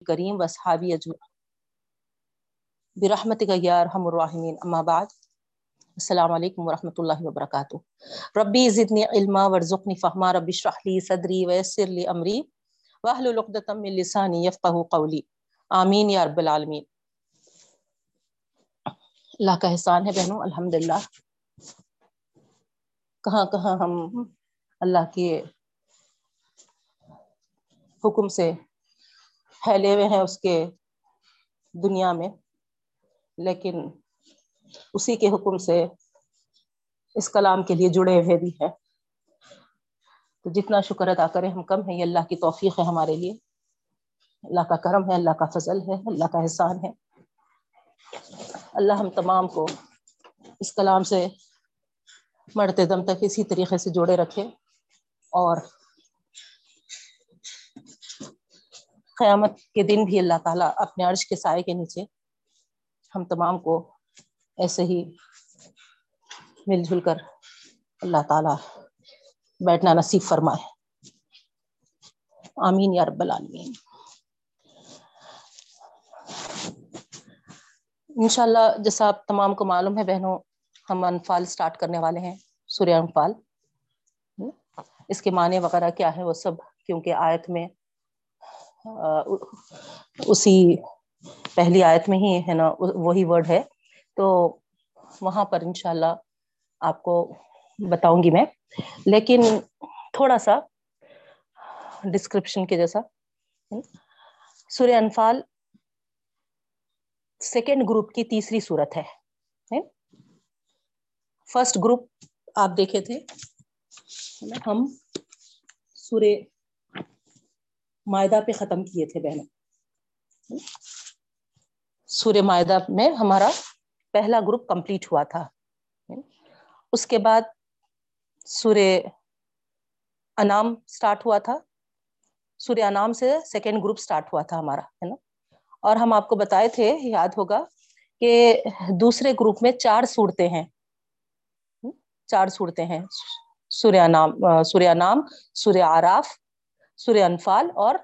الكريم واصحابي اجمعين برحمتك يا ارحم الراحمين اما بعد، السلام علیکم ورحمۃ اللہ وبرکاتہ۔ ربی زدنی علما ورزقنی فہما۔ ربی اشرح لی صدری ویسر لی امری۔ واحلل عقدۃ من لسانی یفقهوا قولی۔ آمین یا رب العالمین۔ اللہ کا احسان ہے بہنوں، الحمدللہ۔ کہاں کہاں ہم اللہ کے حکم سے پھیلے ہوئے ہیں اس کے دنیا میں، لیکن اسی کے حکم سے اس کلام کے لیے جڑے ہوئے بھی ہیں۔ تو جتنا شکر ادا کریں ہم کم ہیں، یہ اللہ کی توفیق ہے ہمارے لیے۔ اللہ کا کرم ہے، اللہ کا فضل ہے، اللہ کا احسان ہے۔ اللہ ہم تمام کو اس کلام سے مرتے دم تک اسی طریقے سے جوڑے رکھے اور قیامت کے دن بھی اللہ تعالیٰ اپنے عرش کے سائے کے نیچے ہم تمام کو ایسے ہی مل جل کر اللہ تعالیٰ بیٹھنا نصیب فرمائے۔ آمین یا رب العالمین۔ انشاءاللہ جیسا آپ تمام کو معلوم ہے بہنوں، ہم انفال سٹارٹ کرنے والے ہیں سوریہ انفال۔ اس کے معنی وغیرہ کیا ہے وہ سب، کیونکہ آیت میں اسی پہلی آیت میں ہی ہے نا، وہی ورڈ ہے۔ تو وہاں پر انشاءاللہ آپ کو بتاؤں گی میں۔ لیکن تھوڑا سا ڈسکرپشن کے جیسا۔ سورہ انفال سیکنڈ گروپ کی تیسری صورت ہے۔ فرسٹ گروپ آپ دیکھے تھے۔ ہم سورہ معدہ پہ ختم کیے تھے بہنوں۔ سورہ معدہ میں ہمارا پہلا گروپ کمپلیٹ ہوا تھا۔ اس کے بعد سورہ انام سٹارٹ ہوا تھا۔ سورہ انام سے سیکنڈ گروپ سٹارٹ ہوا تھا ہمارا، ہے نا؟ اور ہم آپ کو بتائے تھے، یاد ہوگا کہ دوسرے گروپ میں چار صورتیں ہیں۔ چار صورتیں ہیں۔ سورہ نام سورہ نام سورہ آراف سورہ انفال اور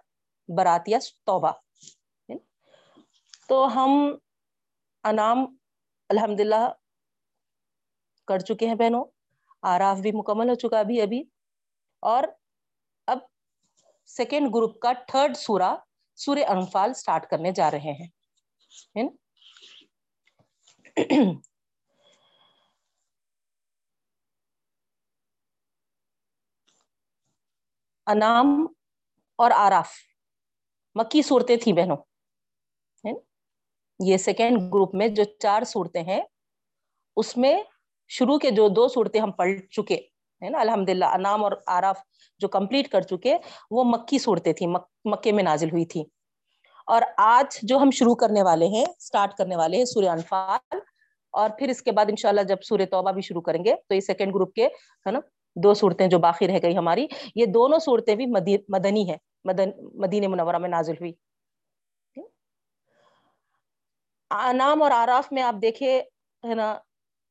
براتیہ توبہ۔ تو ہم انام الحمد للہ کر چکے ہیں بہنوں، آراف بھی مکمل ہو چکا ابھی ابھی۔ اور اب سیکنڈ گروپ کا تھرڈ سورہ سورہ انفال سٹارٹ کرنے جا رہے ہیں۔ انام اور آراف۔ مکی صورتیں تھیں بہنوں۔ یہ سیکنڈ گروپ میں جو چار صورتیں ہیں، اس میں شروع کے جو دو صورتیں ہم پڑھ چکے، ہے نا؟ الحمد للہ انام اور آراف جو کمپلیٹ کر چکے، وہ مکی صورتیں تھیں مکے میں نازل ہوئی تھی اور آج جو ہم شروع کرنے والے ہیں سٹارٹ کرنے والے ہیں سورہ انفال، اور پھر اس کے بعد انشاءاللہ جب سورہ توبہ بھی شروع کریں گے، تو یہ سیکنڈ گروپ کے، ہے نا؟ دو صورتیں جو باقی رہ گئی ہماری، یہ دونوں صورتیں بھی مدنی ہے مدن، مدینہ منورہ میں نازل ہوئی۔ انام اور آراف میں آپ دیکھے ہے نا،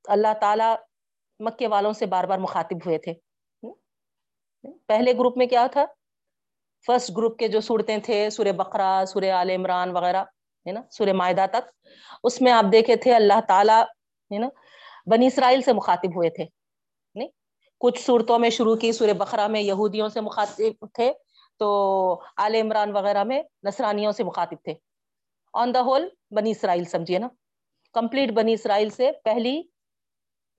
اللہ تعالی مکے والوں سے بار بار مخاطب ہوئے تھے۔ پہلے گروپ میں کیا تھا؟ فرسٹ گروپ کے جو صورتیں تھے، سورہ بقرہ، سورہ آل عمران وغیرہ، ہے نا، سورہ معدہ تک، اس میں آپ دیکھے تھے اللہ تعالیٰ، ہے نا، بنی اسرائیل سے مخاطب ہوئے تھے۔ کچھ صورتوں میں شروع کی، سورہ بقرہ میں یہودیوں سے مخاطب تھے، تو آل عمران وغیرہ میں نصرانیوں سے مخاطب تھے۔ آن دا ہول بنی اسرائیل سمجھیے نا۔ کمپلیٹ بنی اسرائیل سے پہلی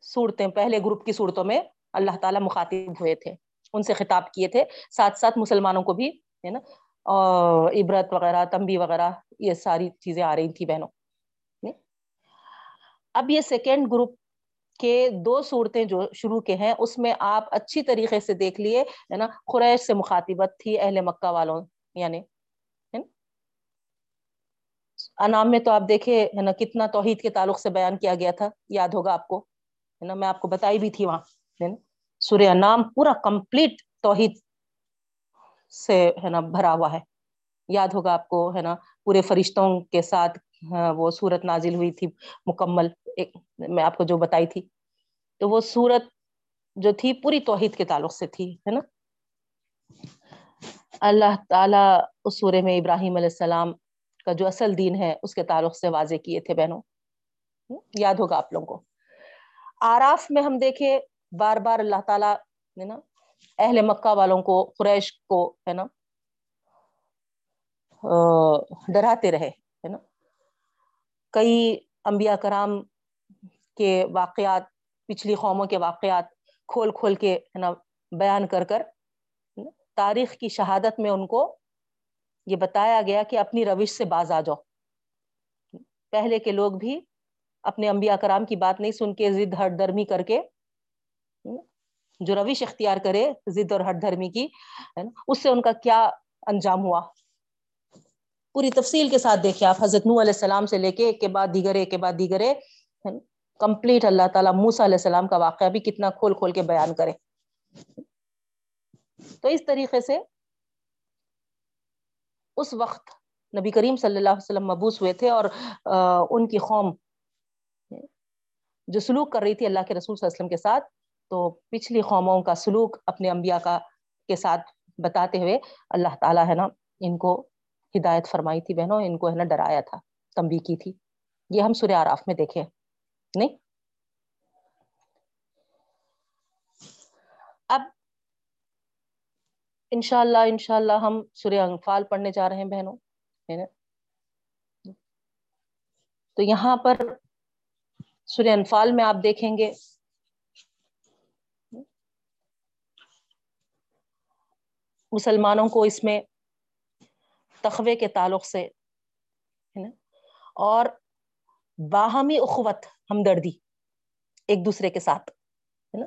صورتیں، پہلے گروپ کی صورتوں میں اللہ تعالیٰ مخاطب ہوئے تھے، ان سے خطاب کیے تھے۔ ساتھ ساتھ مسلمانوں کو بھی، ہے نا عبرت وغیرہ تمبی وغیرہ، یہ ساری چیزیں آ رہی تھی بہنوں اب یہ سیکنڈ گروپ کے دو صورتیں جو شروع کے ہیں، اس میں آپ اچھی طریقے سے دیکھ لیے، ہے نا؟ قریش سے مخاطبت تھی، اہل مکہ والوں یعنی انام میں تو آپ دیکھے ہے نا، کتنا توحید کے تعلق سے بیان کیا گیا تھا، یاد ہوگا آپ کو، ہے نا؟ میں آپ کو بتائی بھی تھی وہاں سورہ انام پورا کمپلیٹ توحید سے، ہے نا، بھرا ہوا ہے۔ یاد ہوگا آپ کو، ہے نا، پورے فرشتوں کے ساتھ ہاں، وہ صورت نازل ہوئی تھی، مکمل، ایک میں آپ کو جو بتائی تھی۔ تو وہ صورت جو تھی، پوری توحید کے تعلق سے تھی، ہے نا؟ اللہ تعالیٰ اس سورے میں ابراہیم علیہ السلام کا جو اصل دین ہے، اس کے تعلق سے واضح کیے تھے بہنوں۔ یاد ہوگا آپ لوگوں کو۔ آراف میں ہم دیکھے بار بار اللہ تعالیٰ نا، اہل مکہ والوں کو، قریش کو، ہے نا ڈراتے رہے۔ کئی انبیاء کرام کے واقعات، پچھلی قوموں کے واقعات کھول کھول کے ہے نا بیان کر کر تاریخ کی شہادت میں ان کو یہ بتایا گیا کہ اپنی روش سے باز آ جاؤ۔ پہلے کے لوگ بھی اپنے انبیاء کرام کی بات نہیں سن کے ضد ہٹ درمی کر کے جو روش اختیار کرے ضد اور ہٹ دھرمی کی اس سے ان کا کیا انجام ہوا؟ پوری تفصیل کے ساتھ دیکھیں آپ حضرت نو علیہ السلام سے لے کے ایک کے بعد دیگر ایک کے بعد دیگر کمپلیٹ اللہ تعالیٰ موسا علیہ السلام کا واقعہ بھی کتنا کھول کھول کے بیان کرے تو اس طریقے سے اس وقت نبی کریم صلی اللہ علیہ وسلم مبوس ہوئے تھے اور ان کی قوم جو سلوک کر رہی تھی اللہ کے رسول صلی اللہ علیہ وسلم کے ساتھ، تو پچھلی قوموں کا سلوک اپنے انبیاء کا کے ساتھ بتاتے ہوئے اللہ تعالیٰ ہے نا ان کو ہدایت فرمائی تھی بہنوں، ان کو ہے نا ڈرایا تھا تمبی کی تھی۔ یہ ہم سورہ آراف میں دیکھے نہیں؟ اب انشاءاللہ انشاءاللہ ہم سورہ انفال پڑھنے جا رہے ہیں بہنوں، ہے نا؟ تو یہاں پر سورہ انفال میں آپ دیکھیں گے۔ مسلمانوں کو اس میں تخوے کے تعلق سے اور باہمی اخوت ہمدردی ایک دوسرے کے ساتھ، ہے نا؟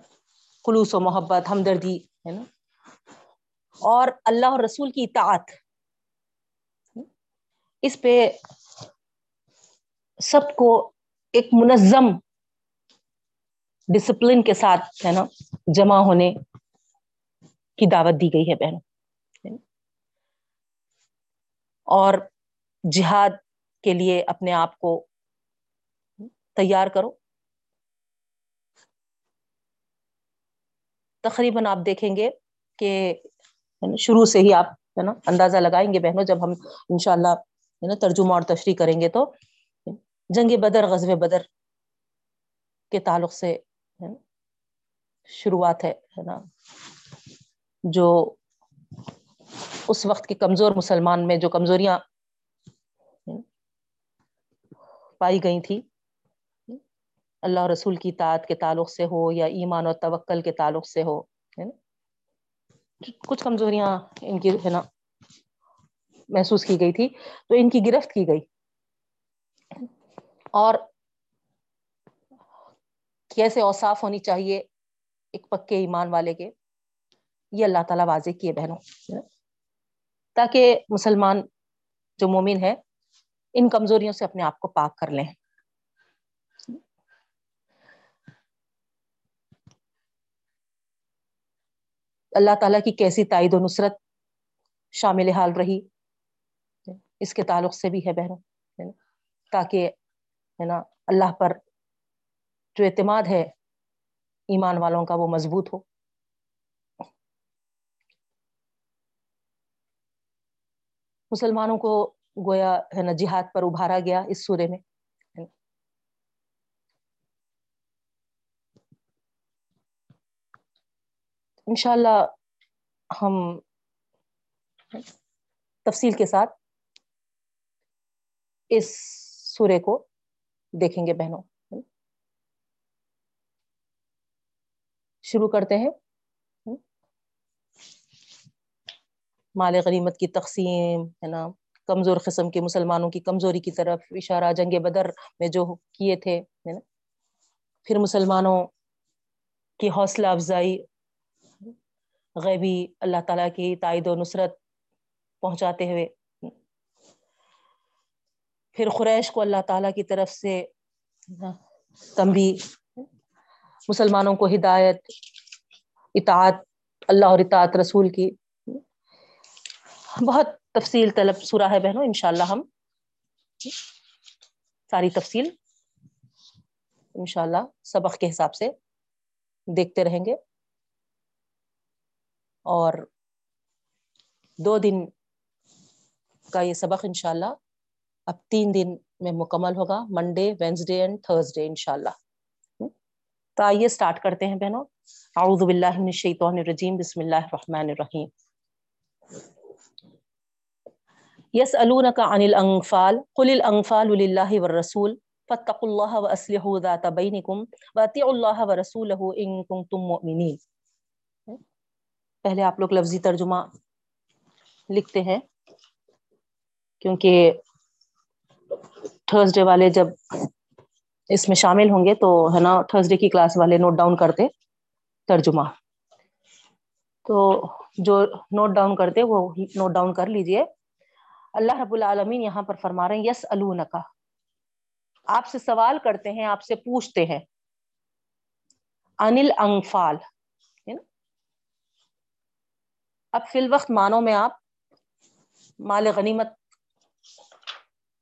خلوص و محبت، ہمدردی، ہے نا؟ اور اللہ اور رسول کی اطاعت اس پہ سب کو ایک منظم ڈسپلن کے ساتھ، ہے نا، جمع ہونے کی دعوت دی گئی ہے بہن اور جہاد کے لیے اپنے آپ کو تیار کرو۔ تقریباً آپ دیکھیں گے کہ شروع سے ہی آپ ہے نا اندازہ لگائیں گے بہنوں، جب ہم انشاءاللہ ہے نا ترجمہ اور تشریح کریں گے تو جنگ بدر غزب بدر کے تعلق سے شروعات ہے نا، جو اس وقت کے کمزور مسلمان میں جو کمزوریاں پائی گئی تھی اللہ رسول کی تعداد کے تعلق سے ہو یا ایمان اور توکل کے تعلق سے ہو، کچھ کمزوریاں ان کی ہے نا محسوس کی گئی تھی، تو ان کی گرفت کی گئی۔ اور کیسے اوصاف ہونی چاہیے ایک پکے ایمان والے کے؟ یہ اللہ تعالیٰ واضح کیے بہنوں۔ تاکہ مسلمان جو مومن ہے ان کمزوریوں سے اپنے آپ کو پاک کر لیں۔ اللہ تعالیٰ کی کیسی تائید و نصرت شامل حال رہی، اس کے تعلق سے بھی ہے بہنوں تاکہ، ہے نا، اللہ پر جو اعتماد ہے ایمان والوں کا وہ مضبوط ہو۔ مسلمانوں کو گویا ہے نا جہاد پر ابھارا گیا اس سورے میں۔ انشاءاللہ ہم تفصیل کے ساتھ اس سورے کو دیکھیں گے بہنوں۔ شروع کرتے ہیں۔ مال غنیمت کی تقسیم، ہے نا؟ کمزور قسم کے مسلمانوں کی کمزوری کی طرف اشارہ جنگ بدر میں جو کیے تھے پھر مسلمانوں کی حوصلہ افزائی، غیبی اللہ تعالیٰ کی تائید و نصرت پہنچاتے ہوئے۔ پھر قریش کو اللہ تعالیٰ کی طرف سے تمبی مسلمانوں کو ہدایت، اطاعت، اللہ اور اطاعت رسول کی بہت تفصیل طلب سورہ ہے بہنوں، انشاءاللہ ہم۔ ساری تفصیل انشاءاللہ سبق کے حساب سے دیکھتے رہیں گے۔ اور دو دن کا یہ سبق انشاءاللہ اب تین دن میں مکمل ہوگا منڈے وینسڈے اینڈ تھرسڈے انشاءاللہ۔ تو آئیے سٹارٹ کرتے ہیں بہنوں۔ اعوذ باللہ من الشیطان الرجیم، بسم اللہ الرحمن الرحیم۔ یس یسألونک عن الانفال قل الانفال للہ والرسول، فاتقوا اللہ واسلحوا ذات بینکم واتعوا اللہ ورسولہ ان کنتم مؤمنین پہلے آپ لوگ لفظی ترجمہ لکھتے ہیں، کیونکہ تھرسڈے والے جب اس میں شامل ہوں گے تو ہے نا تھرسڈے کی کلاس والے نوٹ ڈاؤن کرتے ترجمہ۔ تو جو نوٹ ڈاؤن کرتے وہ نوٹ ڈاؤن کر لیجیے۔ اللہ رب العالمین یہاں پر فرما رہے ہیں یس الونکا آپ سے سوال کرتے ہیں، آپ سے پوچھتے ہیں۔ انل انفال اب فی الوقت مانو میں آپ مال غنیمت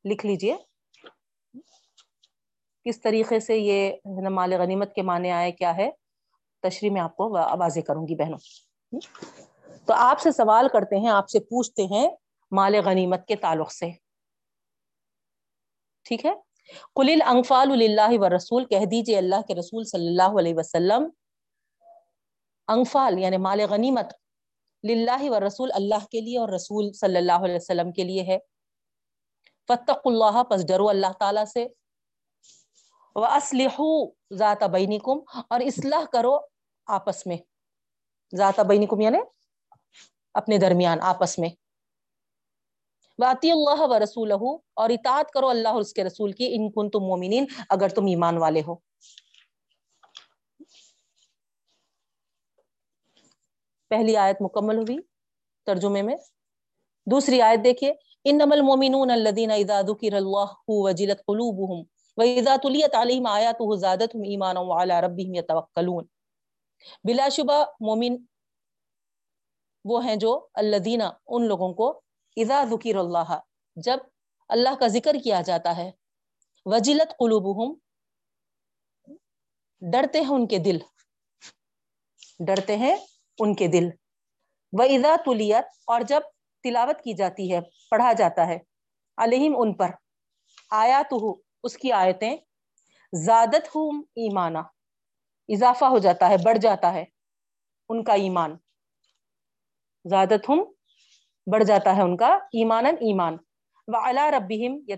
لکھ لیجیے۔ کس طریقے سے یہ مال غنیمت کے معنی آئے، کیا ہے؟ تشریح میں آپ کو واضح کروں گی بہنوں۔ تو آپ سے سوال کرتے ہیں، آپ سے پوچھتے ہیں مال غنیمت کے تعلق سے۔ ٹھیک ہے؟ کل انفال اللہ و رسول کہہ دیجیے اللہ کے رسول صلی اللہ علیہ وسلم، انفال یعنی مال غنیمت للہ و رسول اللہ کے لیے اور رسول صلی اللہ علیہ وسلم کے لیے ہے۔ فتق اللہ پس ڈرو اللہ تعالی سے۔ وَأَصْلِحُوا ذَاتَ بَيْنِكُمْ، اور اصلاح کرو آپس میں۔ ذات بینکم یعنی اپنے درمیان، آپس میں۔ واطی اللہ و رسول اور اطاعت کرو اللہ اور اس کے رسول کی ان کن تم مومنین اگر تم ایمان والے ہو۔ پہلی آیت مکمل ہوئی ترجمے میں۔ دوسری آیت دیکھیے۔ انما المؤمنون الذين اذا ذكر الله وجلت قلوبهم واذا تليت عليهم اياته زادتهم ايمانا وعلى ربهم يتوكلون۔ بلا شبہ مومن وہ ہیں جو الذين ان لوگوں کو اذا ذکر اللہ، جب اللہ کا ذکر کیا جاتا ہے، وجلت قلوبهم ڈرتے ہیں ان کے دل۔ ڈرتے ہیں ان کے دل۔ و ادا تلیت اور جب تلاوت کی جاتی ہے، پڑھا جاتا ہے، علیہم ان پر۔ آیا تو اس کی آیتیں۔ زیادت ہوں ایمانہ اضافہ ہو جاتا ہے، بڑھ جاتا ہے ان کا ایمان۔ زیادت ہم بڑھ جاتا ہے ان کا ایمان ایمان۔ و الا ربیم یا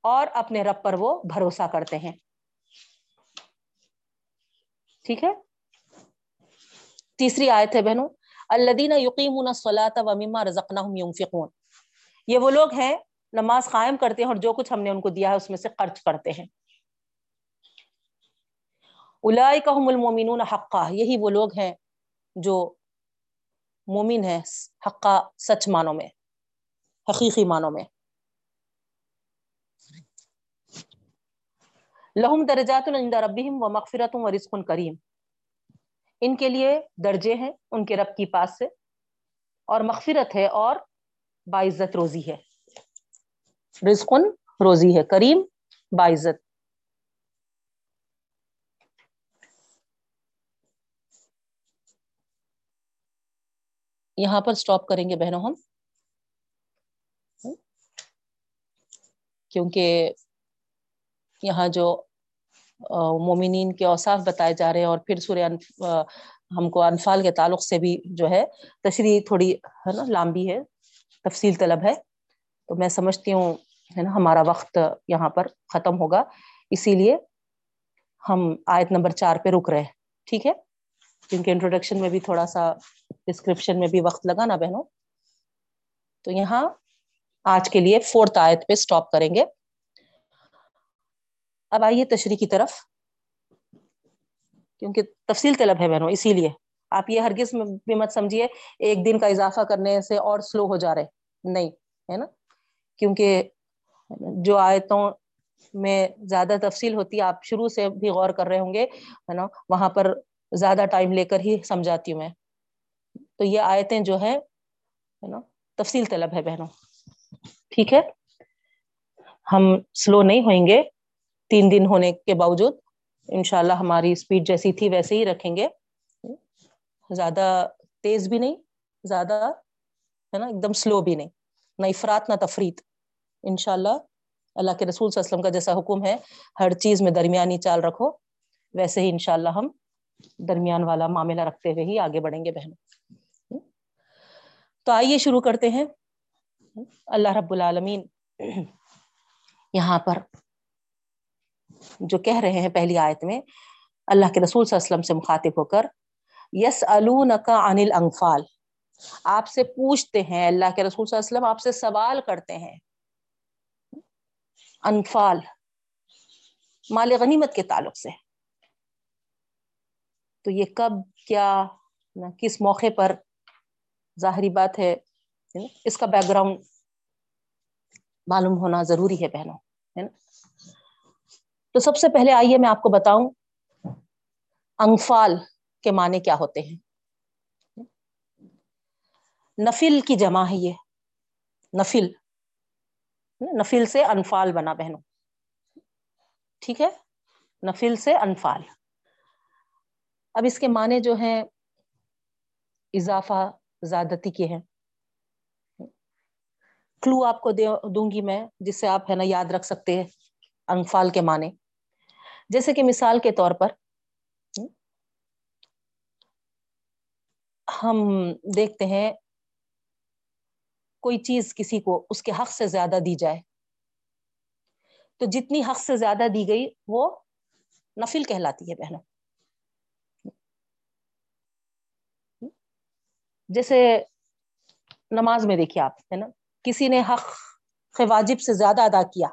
اور اپنے رب پر وہ بھروسہ کرتے ہیں۔ ٹھیک ہے؟ تیسری آیت ہے بہنوں الدین یقین و مما رزقنا ينفقون۔ یہ وہ لوگ ہیں، نماز قائم کرتے ہیں اور جو کچھ ہم نے ان کو دیا ہے اس میں سے خرچ کرتے ہیں۔ اولئکہم المؤمنون حقا، یہی وہ لوگ ہیں جو مومن ہے حقا سچ مانوں میں، حقیقی مانوں میں۔ لہم درجات عند ربهم ومغفرت ورزق کریم۔ ان کے لیے درجے ہیں، ان کے رب کی پاس سے۔ اور مغفرت ہے اور باعزت روزی ہے۔ رزقن روزی ہے، کریم باعزت یہاں پر سٹاپ کریں گے بہنوں ہم۔ کیونکہ یہاں جو مومنین کے اوصاف بتائے جا رہے ہیں اور پھر سورہ ہم کو انفال کے تعلق سے بھی جو ہے، تشریح تھوڑی، ہے نا لامبی ہے، تفصیل طلب ہے۔ تو میں سمجھتی ہوں، ہے نا، ہمارا وقت یہاں پر ختم ہوگا۔ اسی لیے ہم آیت نمبر چار پہ رک رہے ٹھیک ہے؟ کیونکہ انٹروڈکشن میں بھی تھوڑا سا ڈسکرپشن میں بھی وقت لگا نا بہنوں؟ تو یہاں آج کے لیے فورتھ آیت پہ اسٹاپ کریں گے۔ اب آئیے تشریح کی طرف۔ کیونکہ تفصیل طلب ہے بہنوں، اسی لیے۔ آپ یہ ہرگز بھی مت سمجھیے، ایک دن کا اضافہ کرنے سے اور سلو ہو جا رہے۔ نہیں، ہے نا؟ کیونکہ جو آیتوں میں زیادہ تفصیل ہوتی ہے، آپ شروع سے بھی غور کر رہے ہوں گے، ہے نا؟ وہاں پر زیادہ ٹائم لے کر ہی سمجھاتی ہوں میں۔ تو یہ آیتیں جو ہے نا تفصیل طلب ہے بہنوں۔ ٹھیک ہے؟ ہم سلو نہیں ہوئیں گے۔ تین دن ہونے کے باوجود انشاءاللہ ہماری اسپیڈ جیسی تھی ویسے ہی رکھیں گے۔ زیادہ تیز بھی نہیں، زیادہ، ہے نا، ایک دم سلو بھی نہیں۔ نہ افراد نہ تفریح انشاءاللہ اللہ کے رسول صلی اللہ علیہ وسلم کا جیسا حکم ہے، ہر چیز میں درمیانی چال رکھو۔ ویسے ہی انشاءاللہ ہم درمیان والا معاملہ رکھتے ہوئے ہی آگے بڑھیں گے بہنوں۔ تو آئیے شروع کرتے ہیں۔ اللہ رب العالمین یہاں پر جو کہہ رہے ہیں پہلی آیت میں، اللہ کے رسول صلی اللہ علیہ وسلم سے مخاطب ہو کر یس انل انفال آپ سے پوچھتے ہیں، اللہ کے رسول صلی اللہ علیہ وسلم آپ سے سوال کرتے ہیں۔ انفال، مال غنیمت کے تعلق سے۔ تو یہ کب، کیا کس موقع پر ظاہری بات ہے اس کا بیک گراؤنڈ معلوم ہونا ضروری ہے بہنوں، ہے نا؟ تو سب سے پہلے آئیے میں آپ کو بتاؤں انفال کے معنی کیا ہوتے ہیں۔ نفل کی جمع ہے یہ نفل نفل سے انفال بنا بہنوں۔ ٹھیک ہے؟ نفل سے انفال۔ اب اس کے معنی جو ہیں، اضافہ زیادتی کے ہیں۔ کلو آپ کو دوں گی میں، جس سے آپ ہے نا یاد رکھ سکتے ہیں، انفال کے معنی۔ جیسے کہ مثال کے طور پر، ہم دیکھتے ہیں، کوئی چیز کسی کو اس کے حق سے زیادہ دی جائے۔ تو جتنی حق سے زیادہ دی گئی، وہ نفل کہلاتی ہے بہنوں۔ جیسے نماز میں دیکھیے آپ، ہے نا؟ کسی نے حق واجب سے زیادہ ادا کیا،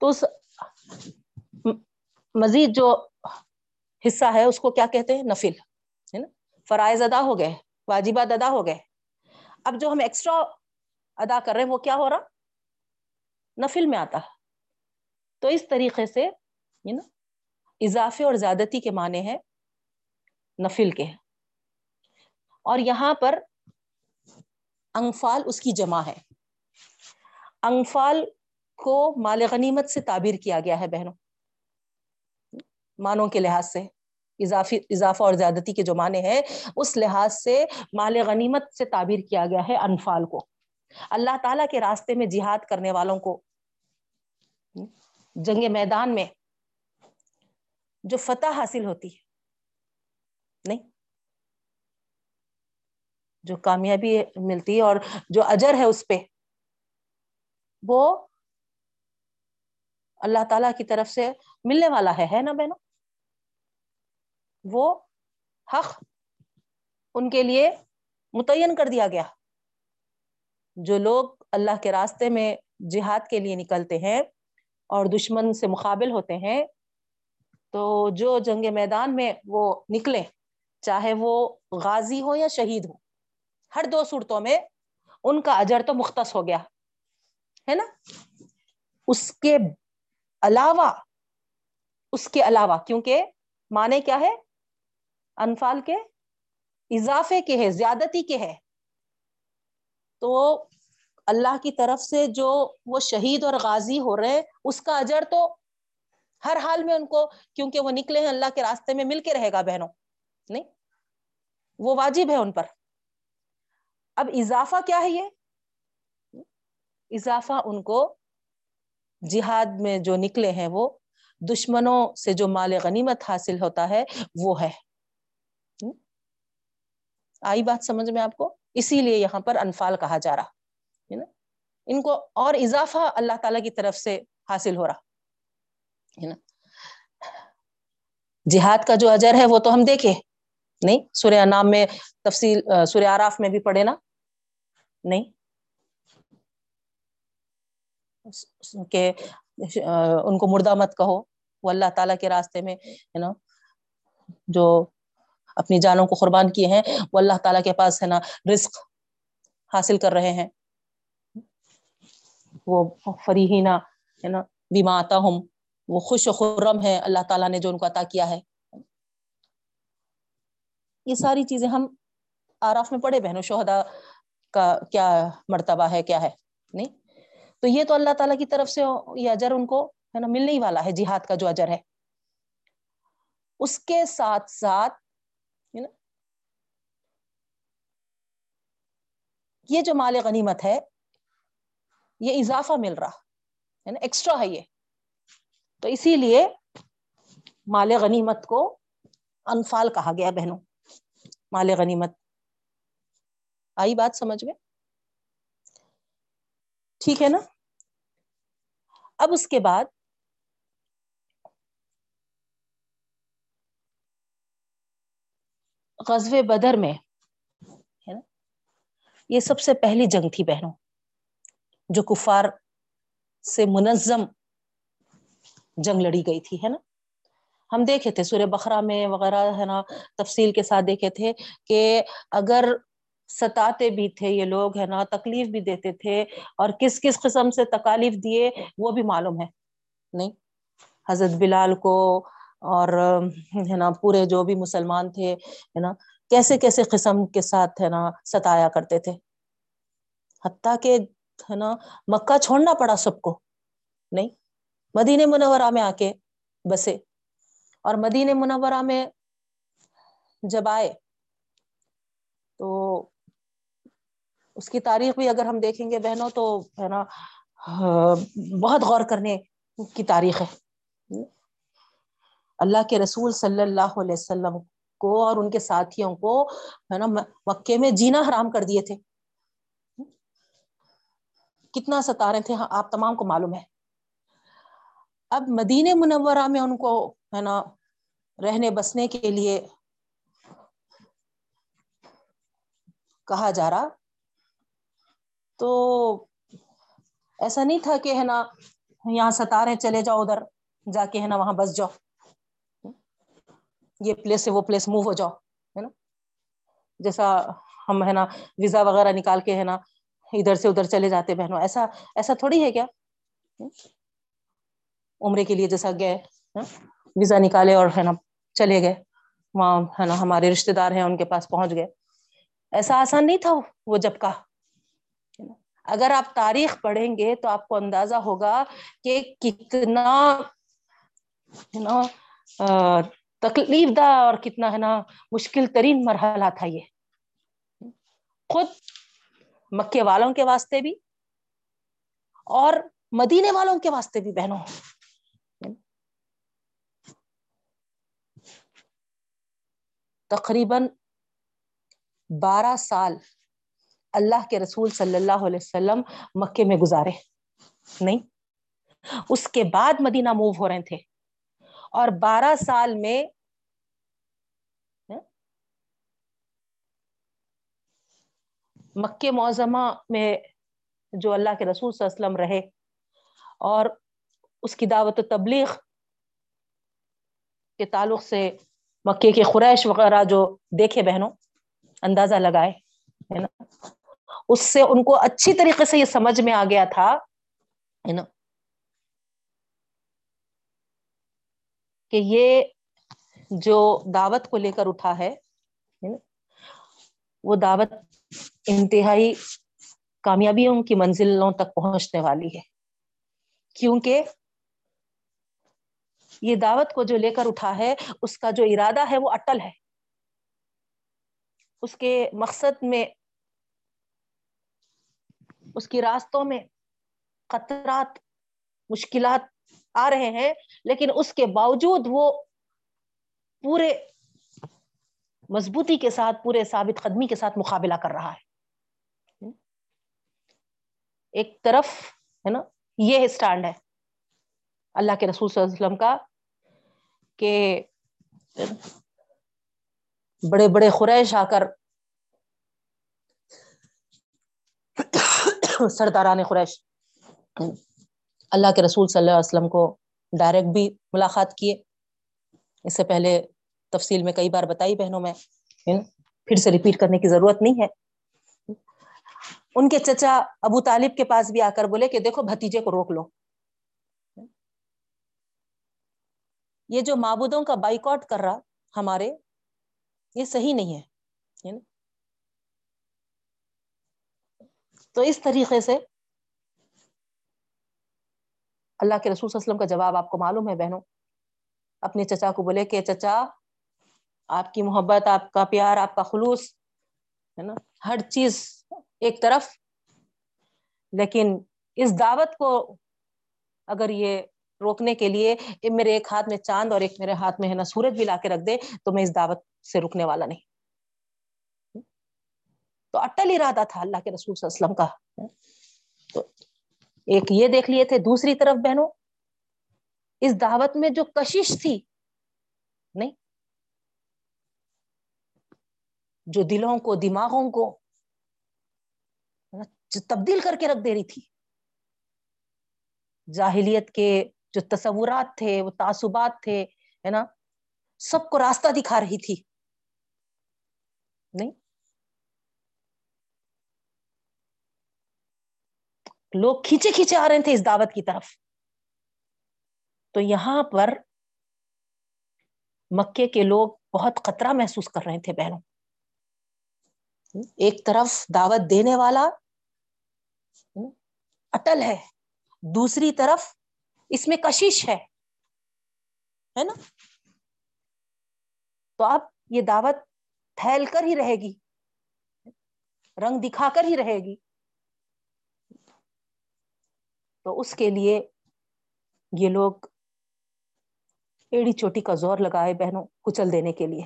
تو اس مزید جو حصہ ہے، اس کو کیا کہتے ہیں؟ نفل، ہے نا؟ فرائض ادا ہو گئے، واجبات ادا ہو گئے۔ اب جو ہم ایکسٹرا ادا کر رہے ہیں، وہ کیا ہو رہا؟ نفل میں آتا۔ تو اس طریقے سے نا؟ اضافے اور زیادتی کے معنی ہے نفل کے۔ اور یہاں پر انگفال اس کی جمع ہے۔ انگفال کو مال غنیمت سے تعبیر کیا گیا ہے بہنوں۔ مانوں کے لحاظ سے اضافی اضافہ اور زیادتی کے جو معنی ہے اس لحاظ سے مال غنیمت سے تعبیر کیا گیا ہے انفال کو۔ اللہ تعالیٰ کے راستے میں جہاد کرنے والوں کو، جنگ میدان میں جو فتح حاصل ہوتی ہے۔ نہیں جو کامیابی ملتی ہے اور جو اجر ہے اس پہ، وہ اللہ تعالی کی طرف سے ملنے والا ہے نا بہنوں؟ وہ حق ان کے لیے متعین کر دیا گیا۔ جو لوگ اللہ کے راستے میں جہاد کے لیے نکلتے ہیں اور دشمن سے مقابل ہوتے ہیں، تو جو جنگ میدان میں وہ نکلے چاہے وہ غازی ہو یا شہید ہو ہر دو صورتوں میں ان کا اجر تو مختص ہو گیا، ہے نا؟ اس کے علاوہ، اس کے علاوہ، کیونکہ مانے کیا ہے؟ انفال کے اضافے کے ہے، زیادتی کے ہے۔ تو اللہ کی طرف سے جو وہ شہید اور غازی ہو رہے ہیں، اس کا اجر تو ہر حال میں ان کو، کیونکہ وہ نکلے ہیں اللہ کے راستے میں، مل کے رہے گا بہنوں، نہیں؟ وہ واجب ہے ان پر۔ اب اضافہ کیا ہے یہ؟ اضافہ ان کو جہاد میں جو نکلے ہیں وہ دشمنوں سے جو مال غنیمت حاصل ہوتا ہے وہ ہے۔ آئی بات سمجھ میں آپ کو؟ اسی لیے یہاں پر انفال کہا جا رہا، ہے نا؟ ان کو اور اضافہ اللہ تعالی کی طرف سے حاصل ہو رہا، ہے نا؟ جہاد کا جو اجر ہے وہ تو ہم دیکھے، نہیں؟ سورہ نام میں تفصیل، سورہ آراف میں بھی پڑھے نا؟ نہیں کہ ان کو مردہ مت کہو وہ اللہ تعالیٰ کے راستے میں ہے نا جو اپنی جانوں کو قربان کیے ہیں وہ اللہ تعالیٰ کے پاس ہے نا رزق حاصل کر رہے ہیں وہ فریحینہ ہے نا بیما آتا ہوں وہ خوش و خرم ہے اللہ تعالیٰ نے جو ان کو عطا کیا ہے یہ ساری چیزیں ہم آراف میں پڑھے بہنوں شہدا کا کیا مرتبہ ہے، کیا ہے؟ نہیں؟ تو یہ تو اللہ تعالیٰ کی طرف سے یہ اجر ان کو، ہے نا، ملنے ہی والا ہے، جہاد کا جو اجر ہے۔ اس کے ساتھ ساتھ یہ جو مال غنیمت ہے، یہ اضافہ مل رہا، ہے نا ایکسٹرا ہے یہ۔ تو اسی لیے مال غنیمت کو انفال کہا گیا بہنوں۔ مال غنیمت آئی بات سمجھ میں ٹھیک ہے نا؟ اب اس کے بعد غزب بدر میں یہ سب سے پہلی جنگ تھی بہنوں، جو کفار سے منظم جنگ لڑی گئی تھی، ہے نا؟ ہم دیکھے تھے سورہ بخرا میں وغیرہ، ہے نا؟ تفصیل کے ساتھ دیکھے تھے کہ اگر ستاتے بھی تھے، یہ لوگ ہے نا، تکلیف بھی دیتے تھے اور کس کس قسم سے تکالیف دیے وہ بھی معلوم ہے۔ نہیں، حضرت بلال کو اور ہے نا، پورے جو بھی مسلمان تھے ہے نا، کیسے کیسے قسم کے ساتھ ہے نا ستایا کرتے تھے۔ حتیٰ کہ ہے نا، مکہ چھوڑنا پڑا سب کو۔ نہیں، مدینہ منورہ میں آ کے بسے۔ اور مدینہ منورہ میں جب آئے تو اس کی تاریخ بھی اگر ہم دیکھیں گے بہنوں تو ہے نا ہاں، بہت غور کرنے کی تاریخ ہے۔ اللہ کے رسول صلی اللہ علیہ وسلم کو اور ان کے ساتھیوں کو ہے نا، مکے میں جینا حرام کر دیے تھے۔ کتنا ستارے تھے ہاں، آپ تمام کو معلوم ہے۔ اب مدینہ منورہ میں ان کو ہے نا، رہنے بسنے کے لیے کہا جا رہا تو ایسا نہیں تھا کہ ہے نا یہاں ستارے چلے جاؤ ادھر، جا کے ہے نا وہاں بس جاؤ۔ یہ پلیس سے وہ پلیس موو ہو جاؤ، ہے نا۔ جیسا ہم ہے نا ویزا وغیرہ نکال کے ہے نا ادھر سے ادھر چلے جاتے بہنوں، ایسا ایسا تھوڑی ہے کیا؟ عمرے کے لیے جیسا گئے ویزا نکالے اور ہے نا چلے گئے۔ وہاں ہے نا ہمارے رشتے دار ہیں، ان کے پاس پہنچ گئے۔ ایسا آسان نہیں تھا وہ جب کا۔ اگر آپ تاریخ پڑھیں گے تو آپ کو اندازہ ہوگا کہ کتنا نا تکلیف دہ اور کتنا ہے نا مشکل ترین مرحلہ تھا یہ۔ خود مکے والوں کے واسطے بھی اور مدینے والوں کے واسطے بھی بہنوں۔ تقریباً بارہ سال اللہ کے رسول صلی اللہ علیہ وسلم مکے میں گزارے۔ نہیں، اس کے بعد مدینہ موو ہو رہے تھے۔ اور بارہ سال میں مکے معظمہ میں جو اللہ کے رسول صلی اللہ علیہ وسلم رہے اور اس کی دعوت و تبلیغ کے تعلق سے مکے کے خریش وغیرہ جو دیکھے بہنوں، اندازہ لگائے، ہے نا؟ اس سے ان کو اچھی طریقے سے یہ سمجھ میں آ گیا تھا، ہے نا؟ کہ یہ جو دعوت کو لے کر اٹھا ہے وہ دعوت انتہائی کامیابیوں کی منزلوں تک پہنچنے والی ہے۔ کیونکہ یہ دعوت کو جو لے کر اٹھا ہے، اس کا جو ارادہ ہے وہ اٹل ہے۔ اس کے مقصد میں اس کی راستوں میں خطرات، مشکلات آ رہے ہیں، لیکن اس کے باوجود وہ پورے مضبوطی کے ساتھ، پورے ثابت قدمی کے ساتھ مقابلہ کر رہا ہے۔ ایک طرف ہے نا، یہ اسٹینڈ ہے اللہ کے رسول صلی اللہ علیہ وسلم کا کہ بڑے بڑے خریش آ کر سرداران قریش. اللہ کے رسول صلی اللہ علیہ وسلم کو ڈائریکٹ بھی ملاقات کیے. اس سے پہلے تفصیل میں کئی بار بتائی بہنوں میں پھر سے ریپیٹ کرنے کی ضرورت نہیں ہے۔ ان کے چچا ابو طالب کے پاس بھی آ کر بولے کہ دیکھو بھتیجے کو روک لو۔ یہ جو معبودوں کا بائک آؤٹ کر رہا ہمارے، یہ صحیح نہیں ہے تو اس طریقے سے اللہ کے رسول صلی اللہ علیہ وسلم کا جواب آپ کو معلوم ہے بہنوں۔ اپنے چچا کو بولے کہ چچا، آپ کی محبت، آپ کا پیار، آپ کا خلوص، ہے نا؟ ہر چیز ایک طرف۔ لیکن اس دعوت کو اگر یہ روکنے کے لیے میرے ایک ہاتھ میں چاند اور ایک میرے ہاتھ میں ہے نا سورج بھی لا کے رکھ دے، تو میں اس دعوت سے رکنے والا نہیں۔ تو اٹل ارادہ تھا اللہ کے رسول صلی اللہ علیہ وسلم کا۔ تو ایک یہ دیکھ لیے تھے۔ دوسری طرف بہنوں، اس دعوت میں جو کشش تھی، نہیں، جو دلوں کو، دماغوں کو تبدیل کر کے رکھ دے رہی تھی۔ جاہلیت کے جو تصورات تھے، وہ تعصبات تھے، ہے نا، سب کو راستہ دکھا رہی تھی۔ نہیں لوگ کھینچے کھینچے آ رہے تھے اس دعوت کی طرف۔ تو یہاں پر مکے کے لوگ بہت خطرہ محسوس کر رہے تھے بہنوں۔ ایک طرف دعوت دینے والا اٹل ہے، دوسری طرف اس میں کشش ہے نا؟ تو اب یہ دعوت پھیل کر ہی رہے گی، رنگ دکھا کر ہی رہے گی۔ تو اس کے لیے یہ لوگ ایڑی چوٹی کا زور لگائے بہنوں کچل دینے کے لیے۔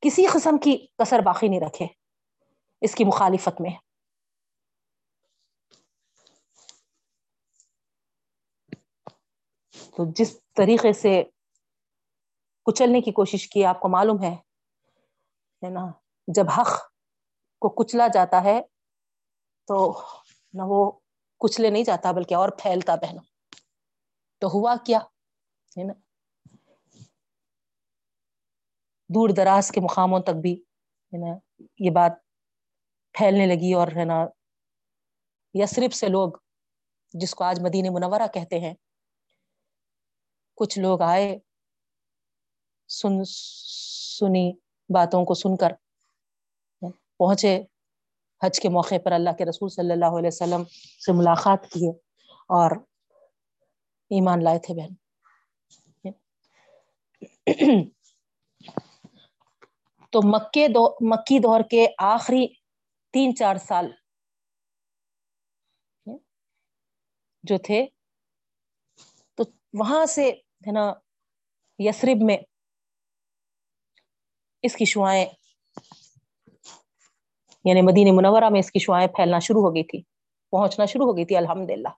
کسی قسم کی کسر باقی نہیں رکھے اس کی مخالفت میں۔ تو جس طریقے سے کچلنے کی کوشش کی آپ کو معلوم ہے نا؟ جب حق کو کچلا جاتا ہے تو نہ وہ کچلے نہیں جاتا بلکہ اور پھیلتا بہنا۔ تو ہوا کیا؟ ہے نا؟ دور دراز کے مقاموں تک بھی، ہے نا، یہ بات پھیلنے لگی اور، ہے نا یسرف سے لوگ جس کو آج مدینہ منورہ کہتے ہیں، کچھ لوگ آئے سن، سنی باتوں کو سن کر، پہنچے۔ حج کے موقع پر اللہ کے رسول صلی اللہ علیہ وسلم سے ملاقات کیے اور ایمان لائے تھے بہن۔ تو مکے دو، مکی دور کے آخری تین چار سال جو تھے، تو وہاں سے ہے نا یسرب میں اس کی شعائیں یعنی مدینہ منورہ میں اس کی شعائیں پھیلنا شروع ہو گئی تھی، پہنچنا شروع ہو گئی تھی الحمد للہ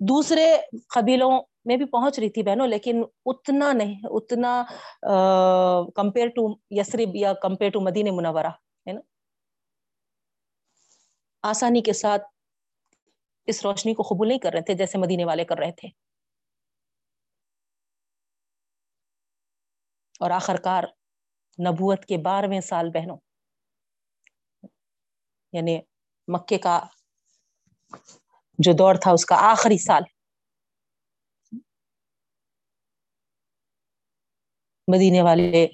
دوسرے قبیلوں میں بھی پہنچ رہی تھی بہنوں، لیکن اتنا نہیں، اتنا کمپیئر ٹو یسرب یا کمپیئر ٹو مدینہ منورہ، ہے نا؟ آسانی کے ساتھ اس روشنی کو قبول نہیں کر رہے تھے جیسے مدینے والے کر رہے تھے۔ اور آخر کار نبوت کے بارہویں سال بہنوں یعنی مکے کا جو دور تھا، اس کا آخری سال۔ مدینے والے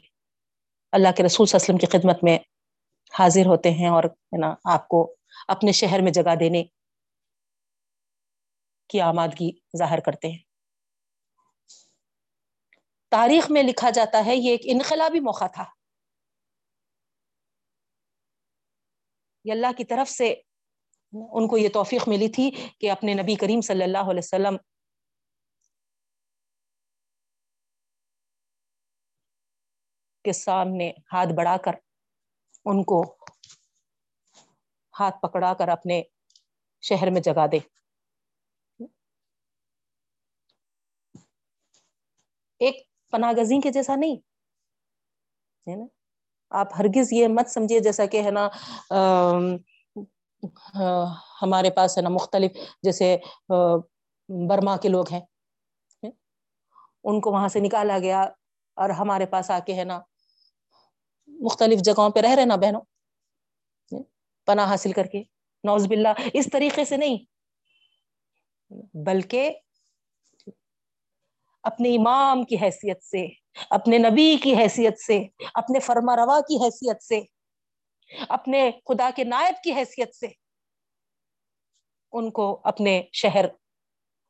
اللہ کے رسول صلی اللہ علیہ وسلم کی خدمت میں حاضر ہوتے ہیں اور نا، آپ کو اپنے شہر میں جگہ دینے کی آمادگی ظاہر کرتے ہیں۔ تاریخ میں لکھا جاتا ہے، یہ ایک انقلابی موقع تھا۔ یہ اللہ کی طرف سے ان کو یہ توفیق ملی تھی کہ اپنے نبی کریم صلی اللہ علیہ وسلم کے سامنے ہاتھ بڑھا کر ان کو ہاتھ پکڑا کر اپنے شہر میں جگا دے۔ ایک پناہ گزین کے جیسا نہیں۔ ہے نا؟ آپ ہرگز یہ مت سمجھیے جیسا کہ ہے نا ہمارے پاس ہے نا مختلف جیسے برما کے لوگ ہیں ان کو وہاں سے نکالا گیا اور ہمارے پاس آ کے ہے نا مختلف جگہوں پہ رہ رہے نا بہنوں پناہ حاصل کر کے نوز باللہ، اس طریقے سے نہیں، بلکہ اپنے امام کی حیثیت سے اپنے نبی کی حیثیت سے، اپنے فرما روا کی حیثیت سے، اپنے خدا کے نائب کی حیثیت سے ان کو اپنے شہر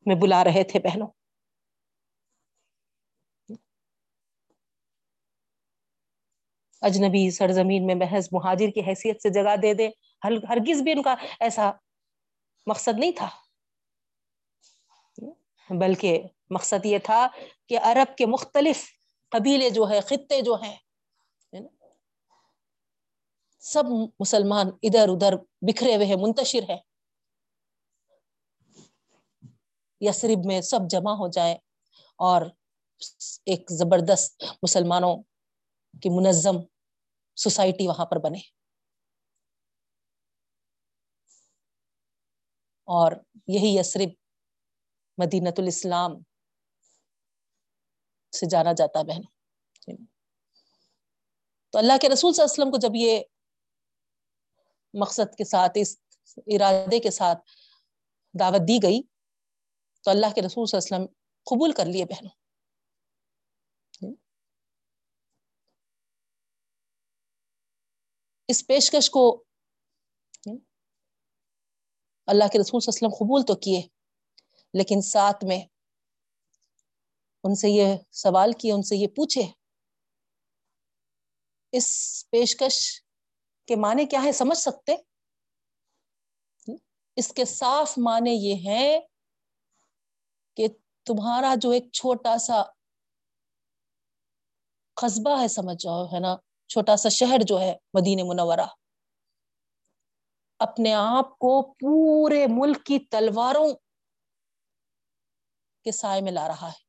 میں بلا رہے تھے بہنوں۔ اجنبی سرزمین میں محض مہاجر کی حیثیت سے جگہ دے دے ہرگز بھی ان کا ایسا مقصد نہیں تھا۔ بلکہ مقصد یہ تھا کہ عرب کے مختلف قبیلے جو ہے خطے جو ہیں سب مسلمان ادھر ادھر بکھرے ہوئے ہیں، منتشر ہے یسرب میں سب جمع ہو جائے اور ایک زبردست مسلمانوں کی منظم سوسائٹی وہاں پر بنے۔ اور یہی یسرب مدینت الاسلام سے جانا جاتا بہن۔ جی۔ تو اللہ کے رسول صلی اللہ علیہ وسلم کو جب یہ مقصد کے ساتھ، اس ارادے کے ساتھ دعوت دی گئی، تو اللہ کے رسول صلی اللہ علیہ وسلم قبول کر لیے بہنوں۔ جی۔ اس پیشکش کو جی۔ اللہ کے رسول صلی اللہ علیہ وسلم قبول تو کیے، لیکن ساتھ میں ان سے یہ سوال کیے، ان سے یہ پوچھے، اس پیشکش کے معنی کیا ہے؟ سمجھ سکتے؟ اس کے صاف معنی یہ ہے کہ تمہارا جو ایک چھوٹا سا قصبہ ہے، سمجھ جاؤ، ہے نا؟ چھوٹا سا شہر جو ہے مدینہ منورہ، اپنے آپ کو پورے ملک کی تلواروں کے سائے میں لا رہا ہے۔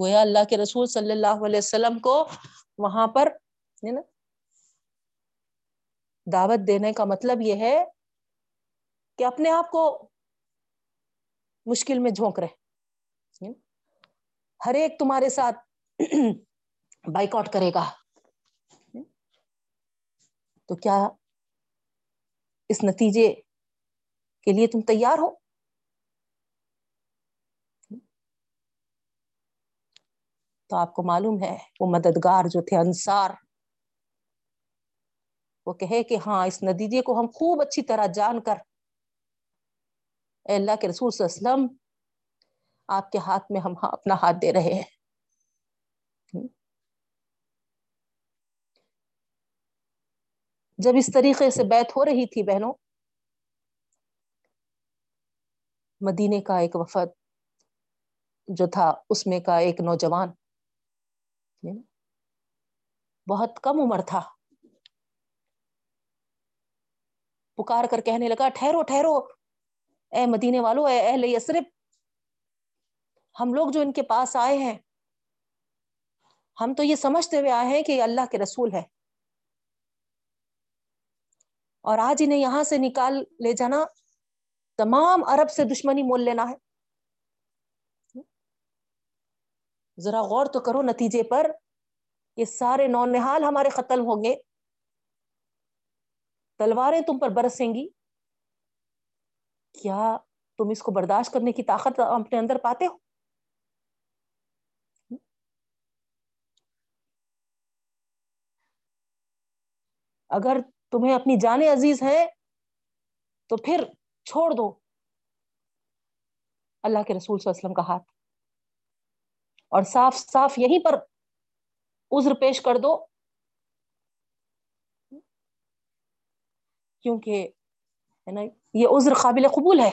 گویا اللہ کے رسول صلی اللہ علیہ وسلم کو وہاں پر نا، دعوت دینے کا مطلب یہ ہے کہ اپنے آپ کو مشکل میں جھونک رہے ہر ایک تمہارے ساتھ بائک آؤٹ کرے گا۔ تو کیا اس نتیجے کے لیے تم تیار ہو؟ تو آپ کو معلوم ہے، وہ مددگار جو تھے انصار، وہ کہے کہ ہاں اس نتیجے کو ہم خوب اچھی طرح جان کر، اے اللہ کے رسول صلی اللہ علیہ وسلم، آپ کے ہاتھ میں ہم ہاں اپنا ہاتھ دے رہے ہیں۔ جب اس طریقے سے بیت ہو رہی تھی بہنوں، مدینے کا ایک وفد جو تھا، اس میں کا ایک نوجوان بہت کم عمر تھا۔ پکار کر کہنے لگا، ٹھہرو ٹھہرو۔ اے مدینے والو، اے اہل یسرف ہم لوگ جو ان کے پاس آئے ہیں، ہم تو یہ سمجھتے ہوئے آئے ہیں کہ یہ اللہ کے رسول ہے اور آج انہیں یہاں سے نکال لے جانا، تمام عرب سے دشمنی مول لینا ہے۔ ذرا غور تو کرو نتیجے پر یہ سارے نو نحال ہمارے قتل ہوں گے۔ تلواریں تم پر برسیں گی۔ کیا تم اس کو برداشت کرنے کی طاقت اپنے اندر پاتے ہو؟ اگر تمہیں اپنی جانیں عزیز ہے تو پھر چھوڑ دو۔ اللہ کے رسول صلی اللہ علیہ وسلم کا ہاتھ۔ اور صاف صاف یہیں پر عذر پیش کر دو۔ کیونکہ ہے نا، یہ عذر قابل قبول ہے۔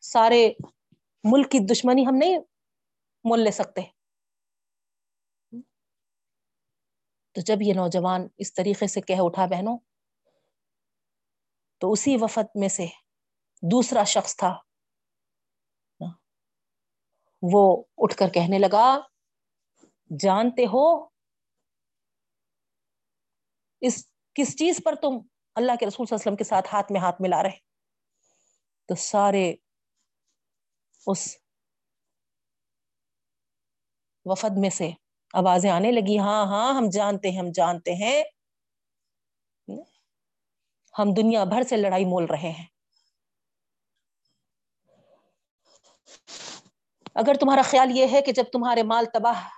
سارے ملک کی دشمنی ہم نہیں مول لے سکتے۔ تو جب یہ نوجوان اس طریقے سے کہہ اٹھا بہنوں، تو اسی وفد میں سے دوسرا شخص تھا۔ وہ اٹھ کر کہنے لگا، جانتے ہو اس کس چیز پر تم اللہ کے رسول صلی اللہ علیہ وسلم کے ساتھ ہاتھ میں ہاتھ ملا رہے؟ تو سارے اس وفد میں سے آوازیں آنے لگی ہاں ہاں ہم جانتے ہیں، ہم جانتے ہیں۔ ہم دنیا بھر سے لڑائی مول رہے ہیں۔ اگر تمہارا خیال یہ ہے کہ جب تمہارے مال تباہ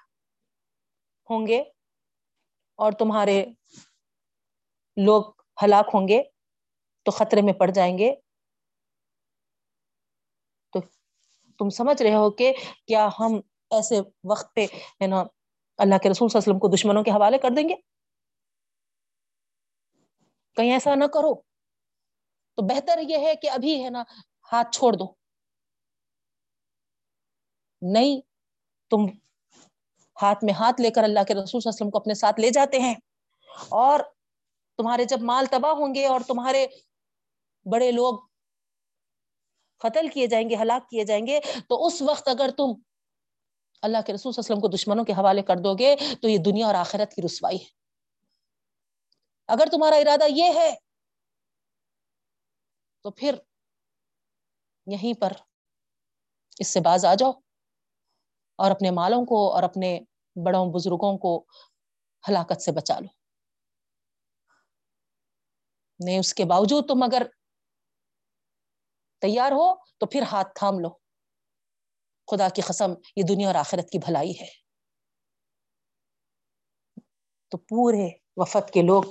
ہوں گے اور تمہارے لوگ ہلاک ہوں گے تو خطرے میں پڑ جائیں گے، تو تم سمجھ رہے ہو کہ کیا ہم ایسے وقت پہ، ہے نا، اللہ کے رسول صلی اللہ علیہ وسلم کو دشمنوں کے حوالے کر دیں گے؟ کہیں ایسا نہ کرو۔ تو بہتر یہ ہے کہ ابھی، ہے نا، ہاتھ چھوڑ دو۔ نہیں، تم ہاتھ میں ہاتھ لے کر اللہ کے رسول صلی اللہ علیہ وسلم کو اپنے ساتھ لے جاتے ہیں۔ اور تمہارے جب مال تباہ ہوں گے اور تمہارے بڑے لوگ قتل کیے جائیں گے، ہلاک کیے جائیں گے، تو اس وقت اگر تم اللہ کے رسول صلی اللہ علیہ وسلم کو دشمنوں کے حوالے کر دو گے، تو یہ دنیا اور آخرت کی رسوائی ہے۔ اگر تمہارا ارادہ یہ ہے، تو پھر یہیں پر اس سے باز آ جاؤ۔ اور اپنے مالوں کو اور اپنے بڑوں بزرگوں کو ہلاکت سے بچا لو۔ نہیں، اس کے باوجود تم اگر تیار ہو تو پھر ہاتھ تھام لو۔ خدا کی قسم، یہ دنیا اور آخرت کی بھلائی ہے۔ تو پورے وفد کے لوگ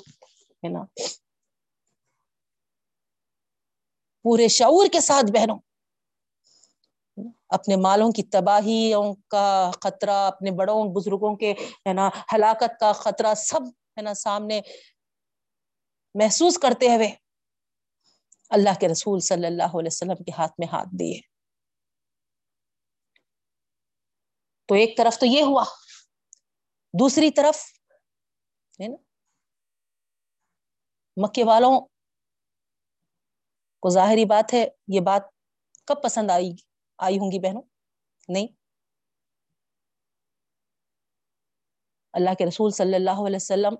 ہے نا، پورے شعور کے ساتھ بہنوں اپنے مالوں کی تباہیوں کا خطرہ، اپنے بڑوں، بزرگوں کے، ہے نا، ہلاکت کا خطرہ سب، ہے نا، سامنے محسوس کرتے ہوئے اللہ کے رسول صلی اللہ علیہ وسلم کے ہاتھ میں ہاتھ دیے۔ تو ایک طرف تو یہ ہوا، دوسری طرف، ہے نا، مکے والوں کو ظاہری بات ہے، یہ بات کب پسند آئی آئی ہوں گی بہنوں؟ نہیں۔ اللہ کے رسول صلی اللہ علیہ وسلم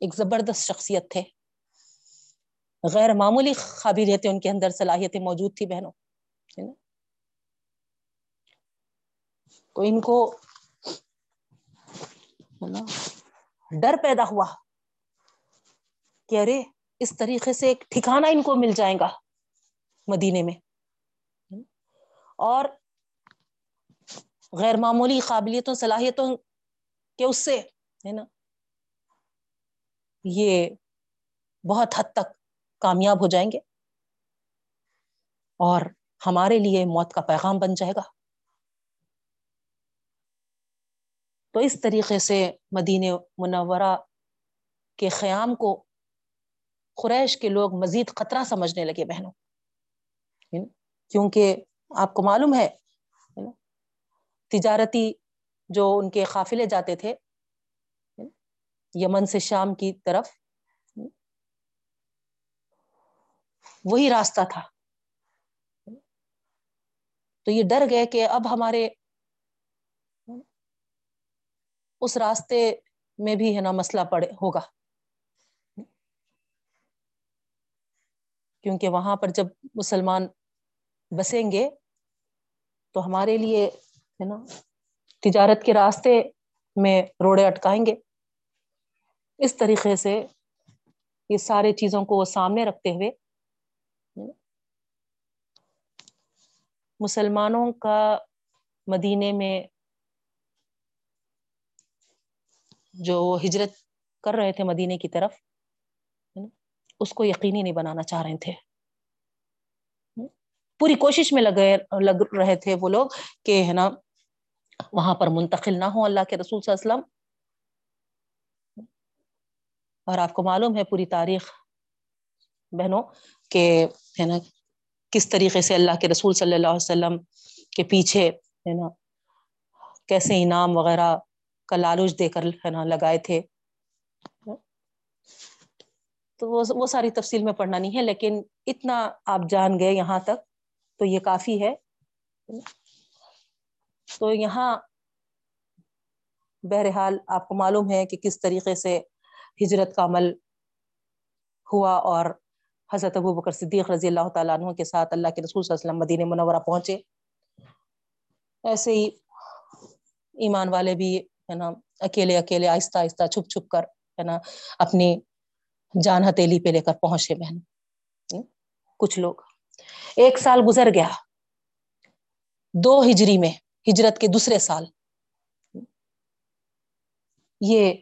ایک زبردست شخصیت تھے۔ غیر معمولی قابلیتیں ان کے اندر، صلاحیتیں موجود تھی بہنوں تو ان کو ڈر پیدا ہوا کہ ارے، اس طریقے سے ایک ٹھکانہ ان کو مل جائے گا مدینے میں۔ اور غیر معمولی قابلیتوں، صلاحیتوں کے اس سے، ہے نا؟ یہ بہت حد تک کامیاب ہو جائیں گے اور ہمارے لیے موت کا پیغام بن جائے گا۔ تو اس طریقے سے مدین منورہ کے قیام کو قریش کے لوگ مزید خطرہ سمجھنے لگے بہنوں کیونکہ آپ کو معلوم ہے تجارتی جو ان کے قافلے جاتے تھے یمن سے شام کی طرف وہی راستہ تھا۔ تو یہ ڈر گئے کہ اب ہمارے اس راستے میں بھی، ہے نا، مسئلہ پڑے، ہوگا۔ کیونکہ وہاں پر جب مسلمان بسیں گے تو ہمارے لیے ہے نا، تجارت کے راستے میں روڑے اٹکائیں گے۔ اس طریقے سے یہ سارے چیزوں کو وہ سامنے رکھتے ہوئے مسلمانوں کا مدینے میں جو ہجرت کر رہے تھے مدینے کی طرف اس کو یقینی نہیں بنانا چاہ رہے تھے۔ پوری کوشش میں لگ لگ رہے تھے وہ لوگ کہ ہے نا، وہاں پر منتقل نہ ہو اللہ کے رسول صلی اللہ علیہ وسلم۔ اور آپ کو معلوم ہے پوری تاریخ، بہنوں، کہ ہے نا، کس طریقے سے اللہ کے رسول صلی اللہ علیہ وسلم کے پیچھے ہے نا، کیسے انعام وغیرہ کا لالوچ دے کر ہے نا لگائے تھے۔ تو وہ ساری تفصیل میں پڑھنا نہیں ہے، لیکن اتنا آپ جان گئے یہاں تک۔ تو یہ کافی ہے۔ تو یہاں بہرحال آپ کو معلوم ہے کہ کس طریقے سے ہجرت کا عمل ہوا اور حضرت ابو بکر صدیق رضی اللہ تعالیٰ عنہ کے ساتھ اللہ کے رسول صلی اللہ علیہ وسلم مدینہ منورہ پہنچے۔ ایسے ہی ایمان والے بھی ہے نا اکیلے اکیلے آہستہ آہستہ چھپ چھپ کر ہے نا اپنی جان ہتیلی پہ لے کر پہنچے بہن۔ کچھ لوگ۔ ایک سال گزر گیا۔ دو ہجری میں، ہجرت کے دوسرے سال۔ یہ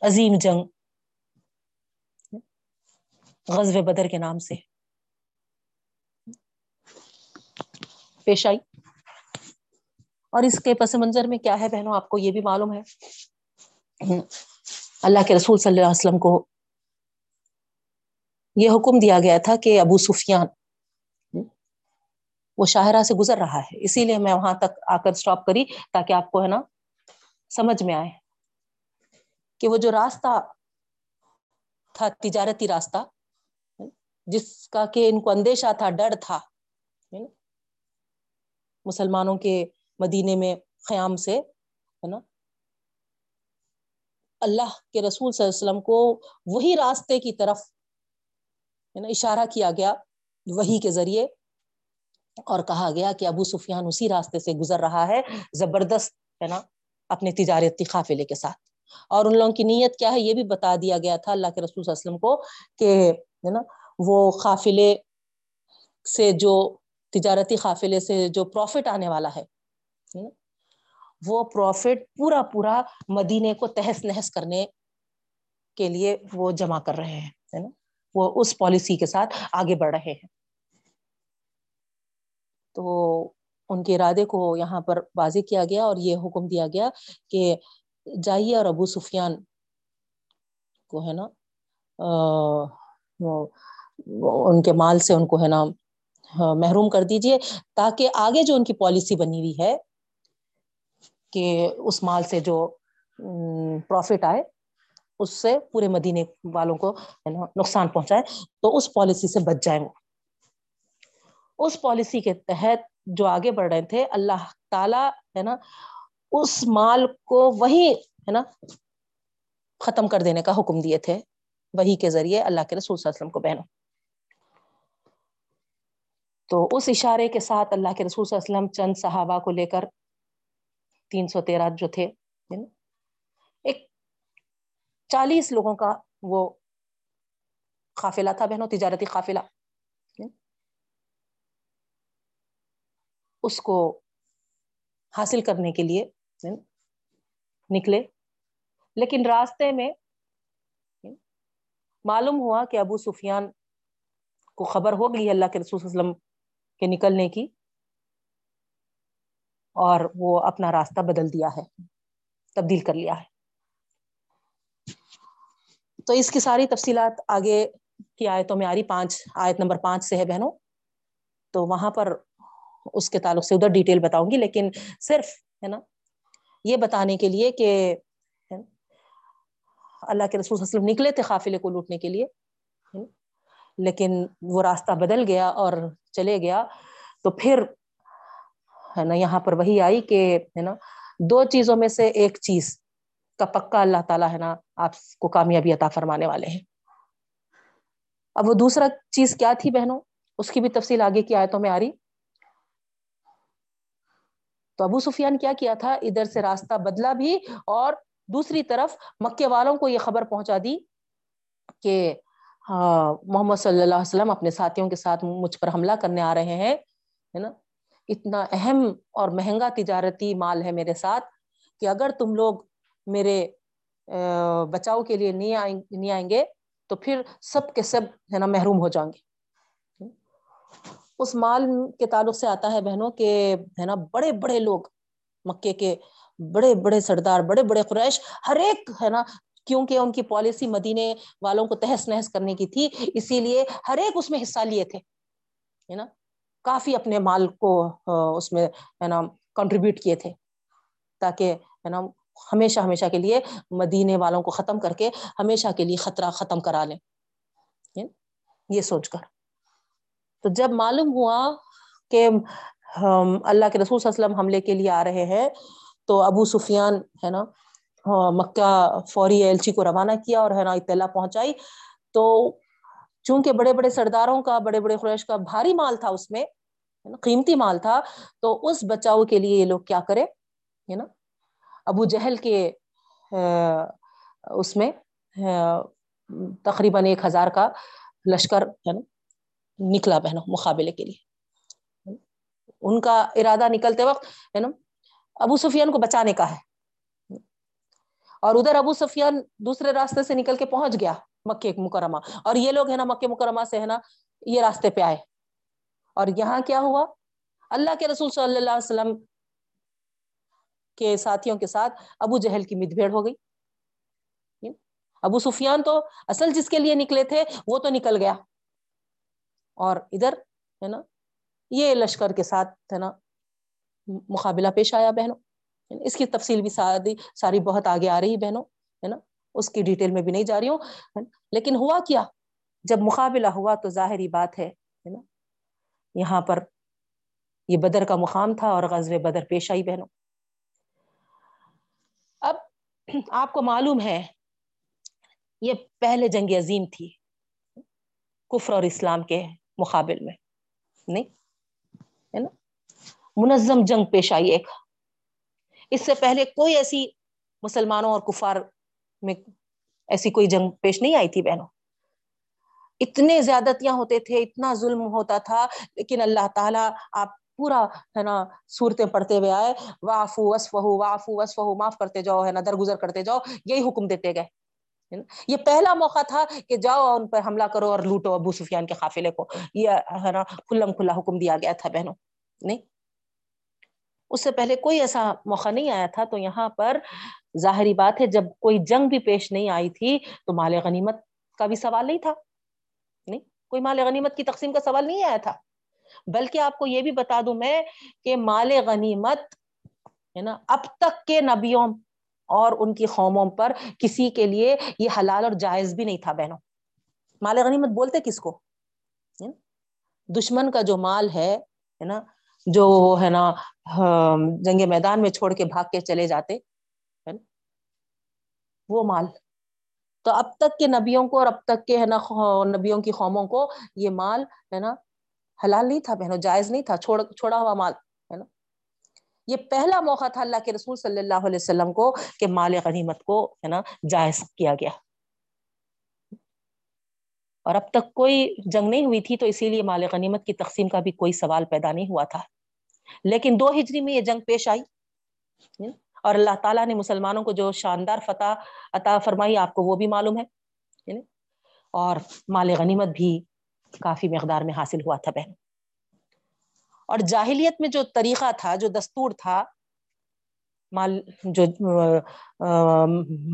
عظیم جنگ غزب بدر کے نام سے پیش آئی۔ اور اس کے پس منظر میں کیا ہے بہنوں، آپ کو یہ بھی معلوم ہے۔ اللہ کے رسول صلی اللہ علیہ وسلم کو یہ حکم دیا گیا تھا کہ ابو سفیان وہ شاہراہ سے گزر رہا ہے۔ اسی لیے میں وہاں تک آ کر اسٹاپ کری تاکہ آپ کو ہے نا سمجھ میں آئے کہ وہ جو راستہ تھا، تجارتی راستہ، جس کا کہ ان کو اندیشہ تھا، ڈر تھا، مسلمانوں کے مدینے میں قیام سے، ہے نا، اللہ کے رسول صلی اللہ علیہ وسلم کو وہی راستے کی طرف ہے نا، اشارہ کیا گیا وہی کے ذریعے اور کہا گیا کہ ابو سفیان اسی راستے سے گزر رہا ہے، زبردست ہے نا اپنے تجارتی قافلے کے ساتھ۔ اور ان لوگوں کی نیت کیا ہے؟ یہ بھی بتا دیا گیا تھا اللہ کے رسول صلی اللہ علیہ وسلم کو کہ ہے نا، وہ قافلے سے جو تجارتی قافلے سے جو پروفٹ آنے والا ہے وہ پروفٹ پورا پورا مدینے کو تہس نہس کرنے کے لیے وہ جمع کر رہے ہیں نا۔ وہ اس پالیسی کے ساتھ آگے بڑھ رہے ہیں۔ تو ان کے ارادے کو یہاں پر واضح کیا گیا اور یہ حکم دیا گیا کہ جائیے اور ابو سفیان کو ہے نا ان کے مال سے ان کو ہے نا محروم کر دیجیے تاکہ آگے جو ان کی پالیسی بنی ہوئی ہے کہ اس مال سے جو پروفٹ آئے اس سے پورے مدینے والوں کو نقصان پہنچائے تو اس پالیسی سے بچ جائیں وہ اس پالیسی کے تحت جو آگے بڑھ رہے تھے، اللہ تعالی، ہے نا، اس مال کو وہی، ہے نا، ختم کر دینے کا حکم دیے تھے۔ وہی کے ذریعے اللہ کے رسول صلی اللہ علیہ وسلم کو بہنوں۔ تو اس اشارے کے ساتھ اللہ کے رسول صلی اللہ علیہ وسلم چند صحابہ کو لے کر تین سو تیرہ جو تھے چالیس لوگوں کا وہ قافلہ تھا بہنوں، تجارتی قافلہ۔ اس کو حاصل کرنے کے لیے نکلے۔ لیکن راستے میں معلوم ہوا کہ ابو سفیان کو خبر ہو گئی اللہ کے رسول صلی اللہ علیہ وسلم کے نکلنے کی۔ اور وہ اپنا راستہ بدل دیا ہے، تبدیل کر لیا ہے۔ تو اس کی ساری تفصیلات آگے کی آیتوں میں آ رہی، پانچ، آیت نمبر پانچ سے ہے بہنوں۔ تو وہاں پر اس کے تعلق سے ادھر ڈیٹیل بتاؤں گی، لیکن صرف ہے نا، یہ بتانے کے لیے کہ اللہ کے رسول وسلم نکلے تھے قافلے کو لوٹنے کے لیے لیکن وہ راستہ بدل گیا اور چلے گیا۔ تو پھر ہے نا، یہاں پر وہی آئی کہ ہے نا، دو چیزوں میں سے ایک چیز کا پکا اللہ تعالیٰ ہے نا، آپ کو کامیابی عطا فرمانے والے ہیں۔ اب وہ دوسرا چیز کیا تھی بہنوں؟ اس کی بھی تفصیل آگے کی آیتوں میں آ رہی۔ تو ابو سفیان کیا کیا تھا؟ ادھر سے راستہ بدلا بھی اور دوسری طرف مکے والوں کو یہ خبر پہنچا دی کہ ہاں محمد صلی اللہ علیہ وسلم اپنے ساتھیوں کے ساتھ مجھ پر حملہ کرنے آ رہے ہیں، ہے نا؟ اتنا اہم اور مہنگا تجارتی مال ہے میرے ساتھ کہ اگر تم لوگ میرے بچاؤ کے لیے نہیں آئیں نہیں آئیں گے، تو پھر سب کے سب ہے نا محروم ہو جائیں گے۔ اس مال کے تعلق سے آتا ہے بہنوں کہ ہے نا بڑے بڑے لوگ مکے کے بڑے بڑے سردار، بڑے بڑے قریش، ہر ایک ہے نا، کیونکہ ان کی پالیسی مدینے والوں کو تہس نہس کرنے کی تھی، اسی لیے ہر ایک اس میں حصہ لیے تھے۔ ہے نا، کافی اپنے مال کو اس میں ہے نا کنٹریبیوٹ کیے تھے تاکہ ہے نا ہمیشہ ہمیشہ کے لیے مدینے والوں کو ختم کر کے ہمیشہ کے لیے خطرہ ختم کرا لیں۔ یعنی یہ سوچ کر۔ تو جب معلوم ہوا کہ اللہ کے رسول صلی اللہ علیہ وسلم حملے کے لیے آ رہے ہیں، تو ابو سفیان ہے نا، مکہ فوری ایلچی کو روانہ کیا اور ہے نا اطلاع پہنچائی۔ تو چونکہ بڑے بڑے سرداروں کا، بڑے بڑے خریش کا بھاری مال تھا اس میں قیمتی مال تھا، تو اس بچاؤ کے لیے یہ لوگ کیا کرے، ہے نا ابو جہل کے اس میں تقریباً ایک ہزار کا لشکر ہے نا نکلا بہنا مقابلے کے لیے۔ ان کا ارادہ نکلتے وقت ہے نا ابو سفیان کو بچانے کا ہے۔ اور ادھر ابو سفیان دوسرے راستے سے نکل کے پہنچ گیا مکے مکرمہ۔ اور یہ لوگ ہے نا مکے مکرمہ سے ہے نا، یہ راستے پہ آئے۔ اور یہاں کیا ہوا؟ اللہ کے رسول صلی اللہ علیہ وسلم کے ساتھیوں کے ساتھ ابو جہل کی مد بھیڑ ہو گئی۔ ابو سفیان تو اصل جس کے لیے نکلے تھے وہ تو نکل گیا۔ اور ادھر، ہے نا، یہ لشکر کے ساتھ، ہے نا، مقابلہ پیش آیا بہنوں۔ اس کی تفصیل بھی ساری ساری بہت آگے آ رہی بہنوں، ہے نا، اس کی ڈیٹیل میں بھی نہیں جا رہی ہوں۔ لیکن ہوا کیا؟ جب مقابلہ ہوا تو ظاہری بات ہے نا، یہاں پر یہ بدر کا مقام تھا اور غزل بدر پیش آئی بہنوں۔ آپ کو معلوم ہے، یہ پہلے جنگ عظیم تھی، کفر اور اسلام کے مقابل میں، نہیں؟ ہے نا؟ منظم جنگ پیش آئی ایک۔ اس سے پہلے کوئی ایسی مسلمانوں اور کفار میں ایسی کوئی جنگ پیش نہیں آئی تھی بہنوں۔ اتنے زیادتیاں ہوتے تھے، اتنا ظلم ہوتا تھا، لیکن اللہ تعالیٰ آپ پورا، ہے نا، صورتیں پڑھتے ہوئے آئے وافو وسفہ وافو وسفہ معاف کرتے جاؤ، ہے نا، درگزر کرتے جاؤ، یہی حکم دیتے گئے یہ پہلا موقع تھا کہ جاؤ ان پر حملہ کرو اور لوٹو ابو سفیان کے قافلے کو۔ یہ، ہے نا، کھلم کھلا حکم دیا گیا تھا، بہنوں، نہیں؟ اس سے پہلے کوئی ایسا موقع نہیں آیا تھا، تو یہاں پر ظاہری بات ہے، جب کوئی جنگ بھی پیش نہیں آئی تھی، تو مال غنیمت کا بھی سوال نہیں تھا، نہیں؟ کوئی مال غنیمت کی تقسیم کا سوال نہیں آیا تھا۔ بلکہ آپ کو یہ بھی بتا دوں میں کہ مال غنیمت، ہے نا، اب تک کے نبیوں اور ان کی قوموں پر کسی کے لیے یہ حلال اور جائز بھی نہیں تھا بہنوں۔ مال غنیمت بولتے کس کو؟ دشمن کا جو مال ہے ہے نا، جو ہے نا جنگ میدان میں چھوڑ کے بھاگ کے چلے جاتے، ہے نا، وہ مال۔ تو اب تک کے نبیوں کو اور اب تک کے، ہے نا، نبیوں کی قوموں کو یہ مال، ہے نا حلال نہیں تھا بہنوں، جائز نہیں تھا، چھوڑ چھوڑا ہوا مال، ہے نا؟ یہ پہلا موقع تھا اللہ کے رسول صلی اللہ علیہ وسلم کو کہ مال غنیمت کو، ہے نا، جائز کیا گیا۔ اور اب تک کوئی جنگ نہیں ہوئی تھی، تو اسی لیے مال غنیمت کی تقسیم کا بھی کوئی سوال پیدا نہیں ہوا تھا۔ لیکن دو ہجری میں یہ جنگ پیش آئی اور اللہ تعالیٰ نے مسلمانوں کو جو شاندار فتح عطا فرمائی، آپ کو وہ بھی معلوم ہے اور مال غنیمت بھی کافی مقدار میں حاصل ہوا تھا بہن۔ اور جاہلیت میں جو طریقہ تھا، جو دستور تھا، مال، جو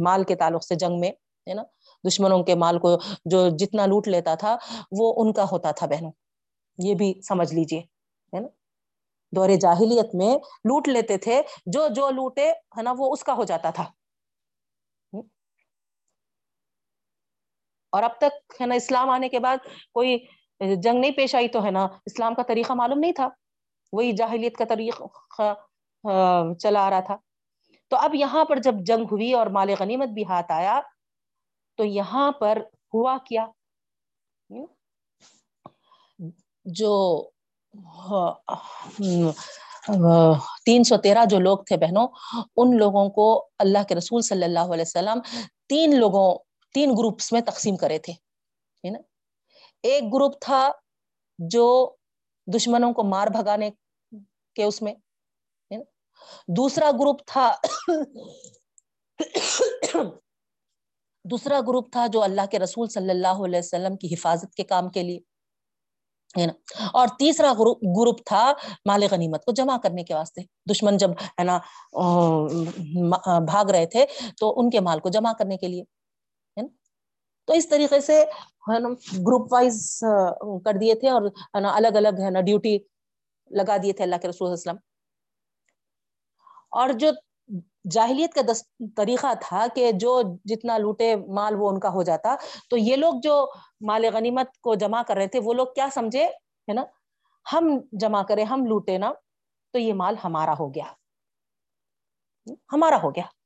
مال کے تعلق سے جنگ میں، ہے نا، دشمنوں کے مال کو جو جتنا لوٹ لیتا تھا، وہ ان کا ہوتا تھا بہنوں یہ بھی سمجھ لیجیے ہے نا۔ دور جاہلیت میں لوٹ لیتے تھے، جو جو لوٹے، ہے نا، وہ اس کا ہو جاتا تھا۔ اور اب تک ہے نا اسلام آنے کے بعد کوئی جنگ نہیں پیش آئی تو ہے نا اسلام کا طریقہ معلوم نہیں تھا۔ وہی جاہلیت کا طریقہ چلا آ رہا تھا۔ تو اب یہاں پر جب جنگ ہوئی اور مال غنیمت بھی ہاتھ آیا، تو یہاں پر ہوا کیا؟ جو تین سو تیرہ جو لوگ تھے بہنوں، ان لوگوں کو اللہ کے رسول صلی اللہ علیہ وسلم تین لوگوں تین گروپس میں تقسیم کرے تھے نا؟ ایک گروپ تھا جو دشمنوں کو مار بھگانے کے اس میں دوسرا گروپ تھا، دوسرا گروپ تھا جو اللہ کے رسول صلی اللہ علیہ وسلم کی حفاظت کے کام کے لیے، ہے نا؟ اور تیسرا گروپ تھا مال غنیمت کو جمع کرنے کے واسطے۔ دشمن جب، ہے نا بھاگ رہے تھے تو ان کے مال کو جمع کرنے کے لیے۔ تو اس طریقے سے ہے نا گروپ وائز کر دیے تھے اور ہے نا الگ الگ ہے نا ڈیوٹی لگا دیے تھے اللہ کے رسول وسلم۔ اور جو جاہلیت کا طریقہ تھا کہ جو جتنا لوٹے مال وہ ان کا ہو جاتا، تو یہ لوگ جو مال غنیمت کو جمع کر رہے تھے، وہ لوگ کیا سمجھے؟ ہے نا، ہم جمع کرے ہم لوٹے نا، تو یہ مال ہمارا ہو گیا۔ ہمارا ہو گیا۔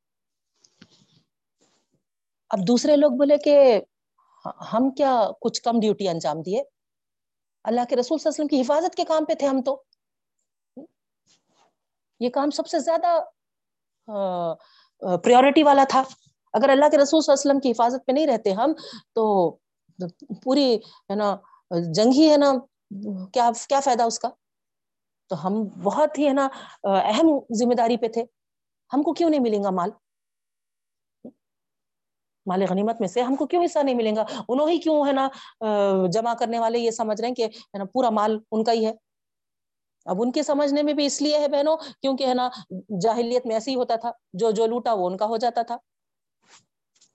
اب دوسرے لوگ بولے کہ ہم کیا کچھ کم ڈیوٹی انجام دیے؟ اللہ کے رسول صلی اللہ علیہ وسلم کی حفاظت کے کام پہ تھے ہم تو۔ یہ کام سب سے زیادہ پریورٹی والا تھا۔ اگر اللہ کے رسول صلی اللہ علیہ وسلم کی حفاظت پہ نہیں رہتے ہم، تو پوری، ہے نا، جنگ ہی، ہے نا، کیا کیا فائدہ اس کا؟ تو ہم بہت ہی، ہے نا، اہم ذمہ داری پہ تھے۔ ہم کو کیوں نہیں ملیں گا مال؟ مال غنیمت میں سے ہم کو کیوں حصہ نہیں ملیں گا؟ انہوں ہی کیوں ہے نا جمع کرنے والے یہ سمجھ رہے ہیں کہ ہے نا، پورا مال ان کا ہی ہے۔ اب ان کے سمجھنے میں بھی اس لیے ہے بہنوں، کیونکہ ہے نا، جاہلیت میں ایسے ہی ہوتا تھا، جو جو لوٹا وہ ان کا ہو جاتا تھا۔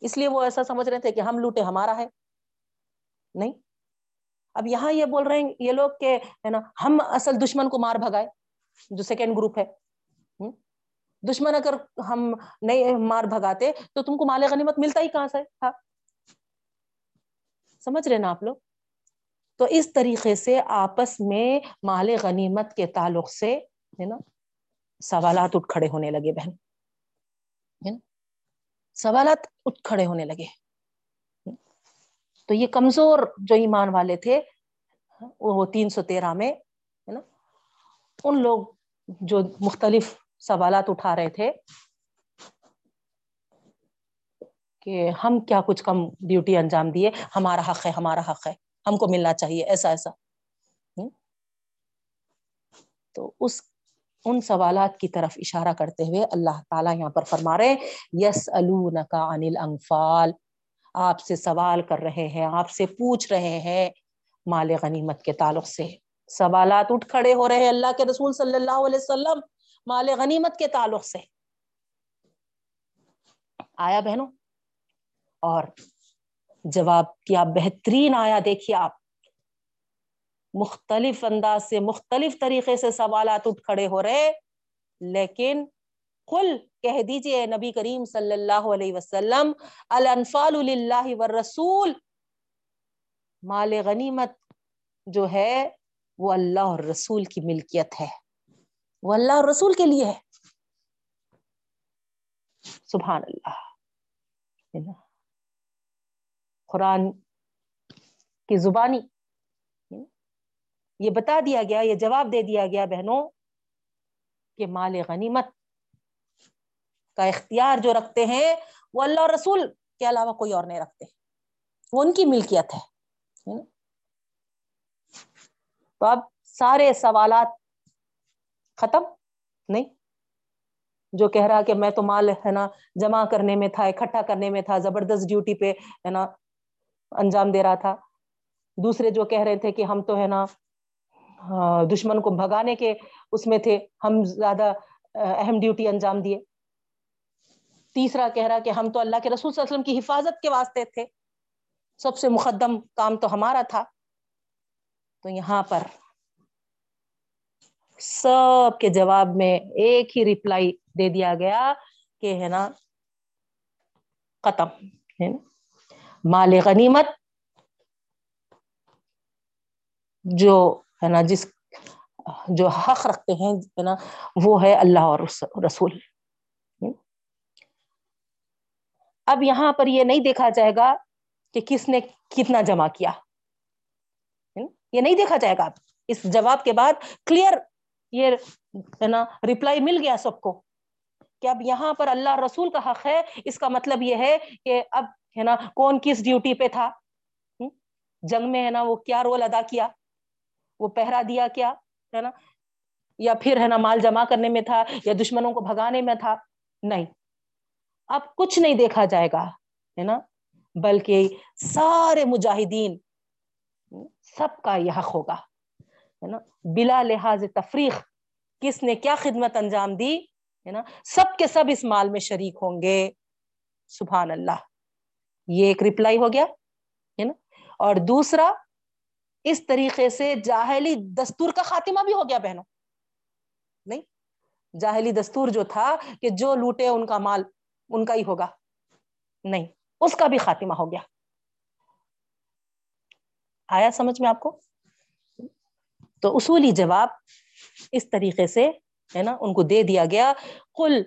اس لیے وہ ایسا سمجھ رہے تھے کہ ہم لوٹے، ہمارا ہے۔ نہیں۔ اب یہاں یہ بول رہے ہیں، یہ لوگ کہ ہے نا، ہم اصل دشمن کو مار بھگائے، جو سیکنڈ گروپ ہے۔ دشمن اگر ہم نہیں مار بھگاتے تو تم کو مال غنیمت ملتا ہی کہاں سے؟ تھا سمجھ رہے نا آپ لوگ؟ تو اس طریقے سے آپس میں مال غنیمت کے تعلق سے، ہے نا، سوالات اٹھ کھڑے ہونے لگے بہن۔ سوالات اٹھ کھڑے ہونے لگے۔ تو یہ کمزور جو ایمان والے تھے، وہ تین سو تیرہ میں، ہے نا، ان لوگ جو مختلف سوالات اٹھا رہے تھے کہ ہم کیا کچھ کم ڈیوٹی انجام دیے؟ ہمارا حق ہے، ہمارا حق ہے، ہم کو ملنا چاہیے، ایسا ایسا۔ تو اس، ان سوالات کی طرف اشارہ کرتے ہوئے اللہ تعالیٰ یہاں پر فرما رہے یس الکا انل انفال آپ سے سوال کر رہے ہیں، آپ سے پوچھ رہے ہیں مال غنیمت کے تعلق سے۔ سوالات اٹھ کھڑے ہو رہے ہیں اللہ کے رسول صلی اللہ علیہ وسلم۔ مال غنیمت کے تعلق سے۔ آیا بہنوں؟ اور جواب کیا بہترین آیا دیکھیے آپ۔ مختلف انداز سے مختلف طریقے سے سوالات اٹھ کھڑے ہو رہے، لیکن کل کہہ دیجیے نبی کریم صلی اللہ علیہ وسلم، الانفال للہ والرسول، مال غنیمت جو ہے وہ اللہ اور رسول کی ملکیت ہے۔ وہ اللہ اور رسول کے لیے ہے۔ سبحان اللہ۔ قرآن کی زبانی یہ بتا دیا گیا، یہ جواب دے دیا گیا بہنوں کہ مال غنیمت کا اختیار جو رکھتے ہیں وہ اللہ اور رسول کے علاوہ کوئی اور نہیں رکھتے۔ وہ ان کی ملکیت ہے۔ تو اب سارے سوالات ختم؟ نہیں۔ جو کہہ رہا کہ میں تو مال ہے نا، جمع کرنے میں تھا، اکٹھا کرنے میں تھا، زبردست ڈیوٹی پہ، ہے نا، انجام دے رہا تھا۔ دوسرے جو کہہ رہے تھے کہ ہم تو ہے نا دشمن کو بھگانے کے اس میں تھے، ہم زیادہ اہم ڈیوٹی انجام دیے۔ تیسرا کہہ رہا کہ ہم تو اللہ کے رسول صلی اللہ علیہ وسلم کی حفاظت کے واسطے تھے۔ سب سے مقدم کام تو ہمارا تھا۔ تو یہاں پر سب کے جواب میں ایک ہی ریپلائی دے دیا گیا کہ ہے نا، ختم، ہے نا؟ مال غنیمت جو ہے نا، جس، جو حق رکھتے ہیں، ہے نا، وہ ہے اللہ اور رسول۔ اب یہاں پر یہ نہیں دیکھا جائے گا کہ کس نے کتنا جمع کیا۔ یہ نہیں دیکھا جائے گا۔ اس جواب کے بعد کلیئر یہ ہے نا ریپلائی مل گیا سب کو کہ اب یہاں پر اللہ رسول کا حق ہے، اس کا مطلب یہ ہے کہ اب ہے نا کون کس ڈیوٹی پہ تھا؟ جنگ میں ہے نا وہ کیا رول ادا کیا؟ وہ پہرا دیا کیا؟ ہے نا؟ یا پھر ہے نا مال جمع کرنے میں تھا یا دشمنوں کو بھگانے میں تھا؟ نہیں۔ اب کچھ نہیں دیکھا جائے گا، ہے نا؟ بلکہ سارے مجاہدین سب کا یہ حق ہوگا۔ ہے نا؟ بلا لحاظ تفریح کس نے کیا خدمت انجام دی؟ ہے نا؟ سب کے سب اس مال میں شریک ہوں گے۔ سبحان اللہ۔ یہ ایک رپلائی ہو گیا، ہے نا؟ اور دوسرا، اس طریقے سے جاہلی دستور کا خاتمہ بھی ہو گیا بہنوں۔ نہیں، جاہلی دستور جو تھا کہ جو لوٹے ان کا مال، ان کا ہی ہوگا۔ نہیں، اس کا بھی خاتمہ ہو گیا۔ آیا سمجھ میں آپ کو؟ تو اصولی جواب اس طریقے سے ہے نا، ان کو دے دیا گیا کل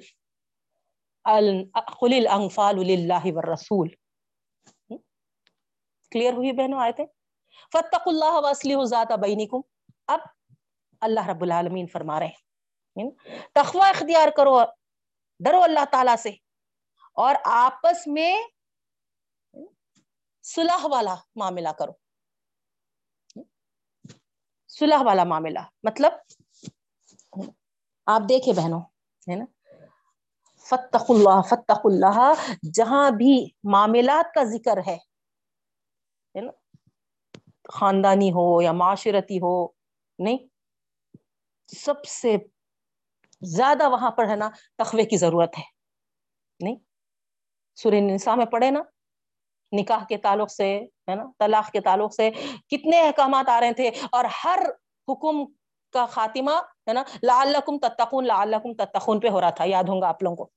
خل الانفال اللہ رسول کلیئر ہوئی بہنوں آئے تھے فتق اللہ وسلی ذات بینکم اب اللہ رب العالمین فرما رہے ہیں۔ تخوہ اختیار کرو، ڈرو اللہ تعالی سے۔ اور آپس میں صلح والا معاملہ کرو۔ صلح والا معاملہ۔ مطلب آپ دیکھیں بہنوں، ہے نا؟ فتح اللہ فتح اللہ جہاں بھی معاملات کا ذکر ہے نا؟ خاندانی ہو یا معاشرتی ہو، نہیں، سب سے زیادہ وہاں پر ہے نا تخوے کی ضرورت ہے، نہیں؟ سورہ نساء میں پڑھے نا؟ نکاح کے تعلق سے، ہے نا، طلاق کے تعلق سے کتنے احکامات آ رہے تھے اور ہر حکم کا خاتمہ، ہے نا، لعلکم تتقون لعلکم تتقون پہ ہو رہا تھا، یاد ہوں گا آپ لوگوں کو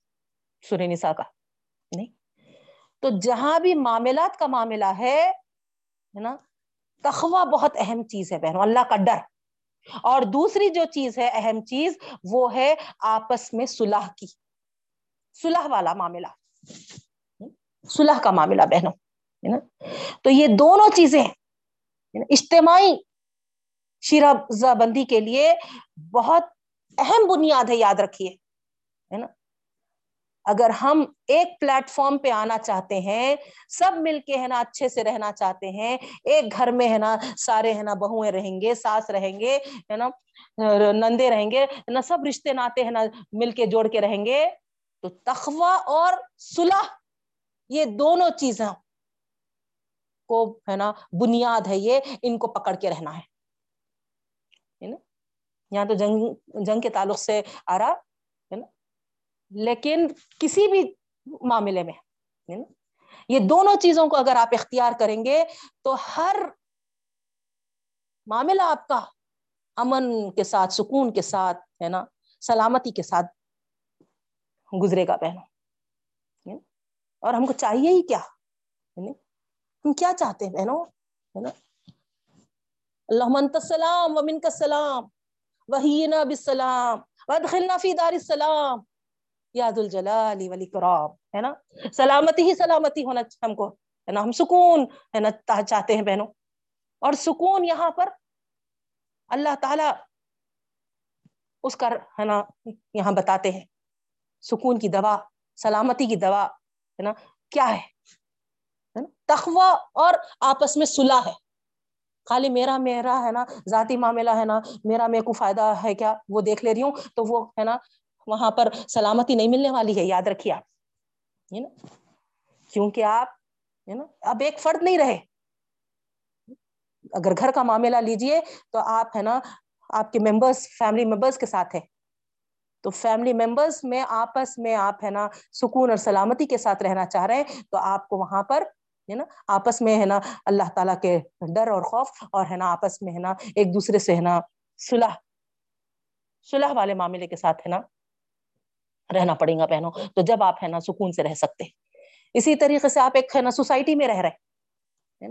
سورہ نساء کا، نہیں؟ تو جہاں بھی معاملات کا معاملہ ہے نا تخوہ بہت اہم چیز ہے بہنوں، اللہ کا ڈر۔ اور دوسری جو چیز ہے، اہم چیز، وہ ہے آپس میں صلح کی۔ صلح والا معاملہ۔ صلح کا معاملہ بہنوں، ہے نا؟ تو یہ دونوں چیزیں اجتماعی شیرہ بندی کے لیے بہت اہم بنیاد ہے، یاد رکھیے، ہے نا؟ اگر ہم ایک پلیٹ فارم پہ آنا چاہتے ہیں، سب مل کے، ہے نا، اچھے سے رہنا چاہتے ہیں، ایک گھر میں، ہے نا، سارے، ہے نا بہویں رہیں گے، ساس رہیں گے، ہے نا، نندے رہیں گے نہ سب رشتے ناتے ہیں نا، مل کے جوڑ کے رہیں گے، تو تخوا اور صلح یہ دونوں چیزیں کو ہے نا، بنیاد ہے یہ، ان کو پکڑ کے رہنا ہے۔ نا؟ یہاں تو جنگ جنگ کے تعلق سے آ رہا، ہے نا؟ لیکن کسی بھی معاملے میں یہ دونوں چیزوں کو اگر آپ اختیار کریں گے تو ہر معاملہ آپ کا امن کے ساتھ، سکون کے ساتھ، ہے نا؟ سلامتی کے ساتھ گزرے گا بہنوں اور ہم کو چاہیے ہی کیا؟ ہم کیا چاہتے ہیں بہنوں؟ ہے نا؟ اللہ منت السلام و من کا سلام وحین بسلام ودخلنا فی دار السلام یاد الجلال والاکرام، ہے نا؟ سلامتی ہی سلامتی ہونا ہم کو، ہے نا؟ ہم سکون، ہے نا؟ چاہتے ہیں بہنوں۔ اور سکون یہاں پر اللہ تعالی اس کا، ہے نا؟ یہاں بتاتے ہیں۔ سکون کی دوا، سلامتی کی دوا ہے نا؟ کیا ہے؟ تخوا اور آپس میں صلح ہے۔ خالی میرا میرا ہے نا؟ ذاتی معاملہ ہے نا؟ میرا میرے کو فائدہ ہے کیا؟ وہ دیکھ لے رہی ہوں تو وہ ہے نا؟ وہاں پر سلامتی نہیں ملنے والی ہے، یاد رکھیے آپ۔ ہے نا؟ کیونکہ آپ، ہے نا؟ اب ایک فرد نہیں رہے۔ اگر گھر کا معاملہ لیجیے تو آپ ہے نا؟ آپ کے ممبرس فیملی ممبرس کے ساتھ ہے تو فیملی ممبرس میں آپس میں آپ ہے نا سکون اور سلامتی کے ساتھ رہنا چاہ رہے ہیں تو آپ کو وہاں پر ہے نا آپس میں ہے نا اللہ تعالیٰ کے ڈر اور خوف اور ہے نا آپس میں ہے نا ایک دوسرے سے ہے نا صلح صلح والے معاملے کے ساتھ ہے نا رہنا پڑے گا بہنوں تو جب آپ ہے نا سکون سے رہ سکتے اسی طریقے سے آپ ایک ہے نا سوسائٹی میں رہ رہے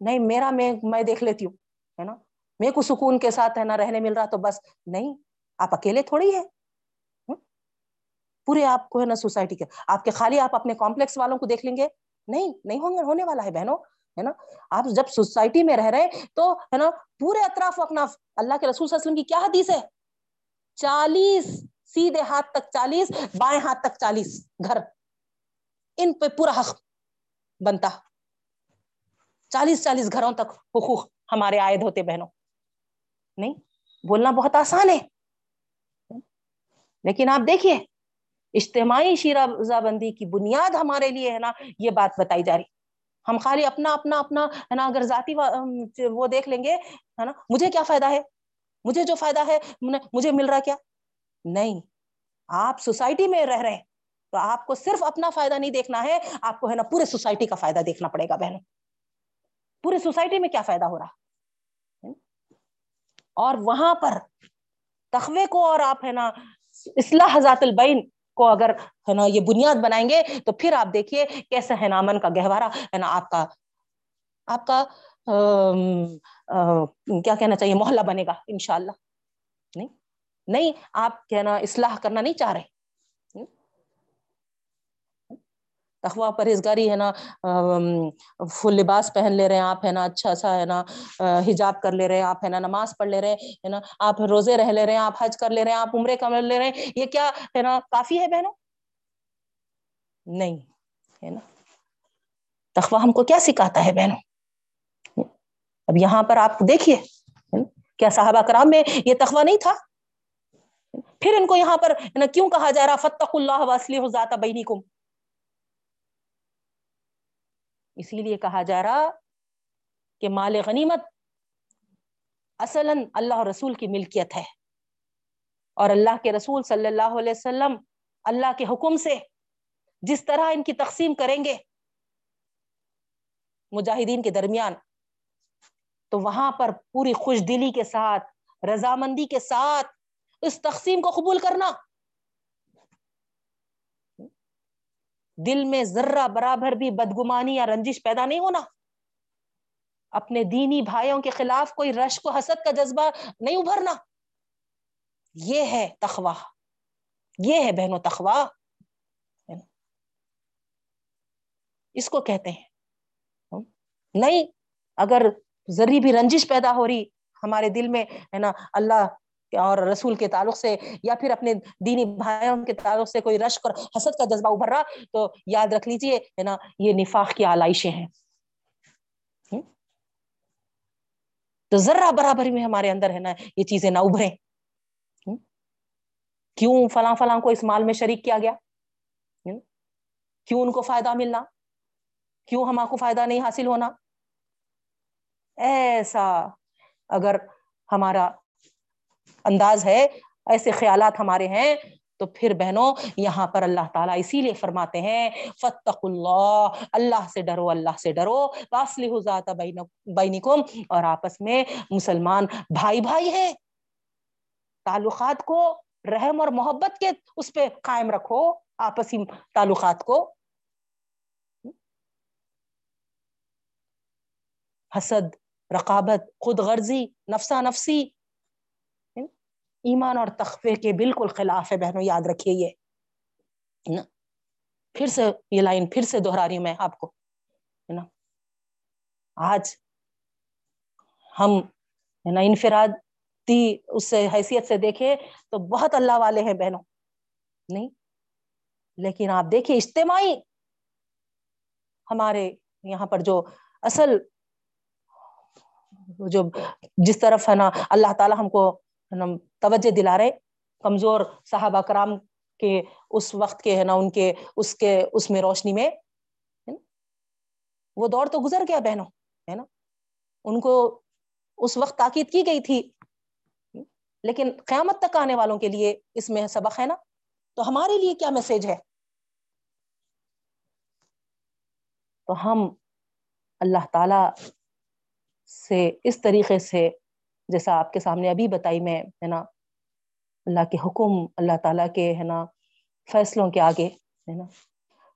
نہیں میرا میں میں دیکھ لیتی ہوں ہے نا میرے کو سکون کے ساتھ ہے نا رہنے مل رہا تو بس نہیں آپ اکیلے تھوڑی ہے پورے آپ کو ہے نا سوسائٹی کے آپ کے خالی آپ اپنے کمپلیکس والوں کو دیکھ لیں گے؟ نہیں نہیں ہوں گے، ہونے والا ہے بہنوں، ہے نا؟ آپ جب سوسائٹی میں رہ رہے تو ہے نا پورے اطراف اکناف اللہ کے رسول صلی اللہ علیہ وسلم کی کیا حدیث ہے؟ چالیس، سیدھے ہاتھ تک چالیس، بائیں ہاتھ تک چالیس، گھر۔ ان پہ پورا حق بنتا۔ چالیس چالیس گھروں تک حقوق ہمارے عائد ہوتے بہنوں۔ نہیں، بولنا بہت آسان ہے۔ لیکن آپ دیکھیے، اجتماعی شیرہ بندی کی بنیاد ہمارے لیے ہے نا، یہ بات بتائی جا رہی۔ ہم خالی اپنا اپنا اپنا، ہے نا، اگر ذاتی وہ دیکھ لیں گے، ہے نا، مجھے کیا فائدہ ہے؟ مجھے جو فائدہ ہے، مجھے مل رہا کیا؟ نہیں۔ آپ سوسائٹی میں رہ رہے ہیں، تو آپ کو صرف اپنا فائدہ نہیں دیکھنا ہے، آپ کو ہے نا پورے سوسائٹی کا فائدہ دیکھنا پڑے گا بہنوں۔ پورے سوسائٹی میں کیا فائدہ ہو رہا؟ اور وہاں پر تخوے کو اور آپ ہے نا اصلاح ذات البین کو اگر ہے نا یہ بنیاد بنائیں گے تو پھر آپ دیکھیے کیسے ہے نا امن کا گہوارہ، ہے نا آپ کا آپ کا کیا کہنا چاہیے، محلہ بنے گا انشاءاللہ۔ نہیں نہیں، آپ کیا نا اصلاح کرنا نہیں چاہ رہے۔ تخوا پرہیزگاری ہے نا فل لباس پہن لے رہے ہیں، آپ ہے نا اچھا سا ہے نا حجاب کر لے رہے ہیں، آپ ہے نا نماز پڑھ لے رہے ہیں نا، آپ روزے رہ لے رہے ہیں، آپ حج کر لے رہے ہیں، آپ عمرے کر لے رہے ہیں، یہ کیا ہے نا، کافی ہے بہنوں؟ نہیں، ہے نا۔ تخوا ہم کو کیا سکھاتا ہے بہنوں؟ اب یہاں پر آپ دیکھیے کیا صحابہ کرام میں یہ تخوا نہیں تھا؟ پھر ان کو یہاں پر کیوں کہا جا رہا فتق اللہ وسلم ذات بینکم اسی لیے کہا جا رہا کہ مال غنیمت اصلا اللہ رسول کی ملکیت ہے۔ اور اللہ کے رسول صلی اللہ علیہ وسلم اللہ کے حکم سے جس طرح ان کی تقسیم کریں گے مجاہدین کے درمیان، تو وہاں پر پوری خوش دلی کے ساتھ، رضامندی کے ساتھ اس تقسیم کو قبول کرنا۔ دل میں ذرہ برابر بھی بدگمانی یا رنجش پیدا نہیں ہونا۔ اپنے دینی بھائیوں کے خلاف کوئی رشک و حسد کا جذبہ نہیں ابھرنا۔ یہ ہے تخوا یہ ہے بہنوں تخوا اس کو کہتے ہیں۔ نہیں، اگر ذری بھی رنجش پیدا ہو رہی، ہمارے دل میں، ہے نا، اللہ اور رسول کے تعلق سے یا پھر اپنے دینی بھائیوں کے تعلق سے کوئی رشک اور حسد کا جذبہ ابھر رہا تو یاد رکھ لیجیے ہے نا، یہ نفاق کی آلائشیں ہیں۔ تو ذرہ برابر میں ہمارے اندر ہے نا، یہ چیزیں نہ ابھریں۔ کیوں فلاں فلاں کو اس مال میں شریک کیا گیا؟ کیوں ان کو فائدہ ملنا؟ کیوں ہم کو فائدہ نہیں حاصل ہونا؟ ایسا اگر ہمارا انداز ہے، ایسے خیالات ہمارے ہیں۔ تو پھر بہنوں، یہاں پر اللہ تعالیٰ اسی لیے فرماتے ہیں فتق اللہ اللہ سے ڈرو، اللہ سے ڈرو۔ واسل ذات بینکم اور آپس میں مسلمان بھائی بھائی ہیں۔ تعلقات کو رحم اور محبت کے اس پہ قائم رکھو۔ آپسی تعلقات کو۔ حسد، رقابت، خود غرضی نفسا نفسی ایمان اور تخفے کے بالکل خلاف ہے، بہنوں، یاد رکھیے یہ۔ پھر سے یہ لائن پھر سے دوہرا رہی ہوں میں آپ کو۔ ہے نا؟ آج ہم، ہے نا، انفرادی اس سے، حیثیت سے دیکھے تو بہت اللہ والے ہیں بہنوں۔ نہیں؟ لیکن آپ دیکھیے اجتماعی ہمارے یہاں پر جو اصل، جو جس طرف، ہے نا، اللہ تعالیٰ ہم کو توجہ دلا رہے کمزور صحابہ کرام کے اس وقت کے ہے نا، ان کے، اس کے، اس میں روشنی میں وہ دور تو گزر گیا بہنوں، ہے نا؟ ان کو اس وقت تاکید کی گئی تھی۔ لیکن قیامت تک آنے والوں کے لیے اس میں سبق ہے نا؟ تو ہمارے لیے کیا میسج ہے؟ تو ہم اللہ تعالی سے اس طریقے سے جیسا آپ کے سامنے ابھی بتائی میں، ہے نا؟ اللہ کے حکم، اللہ تعالیٰ کے، ہے نا، فیصلوں کے آگے، ہے نا؟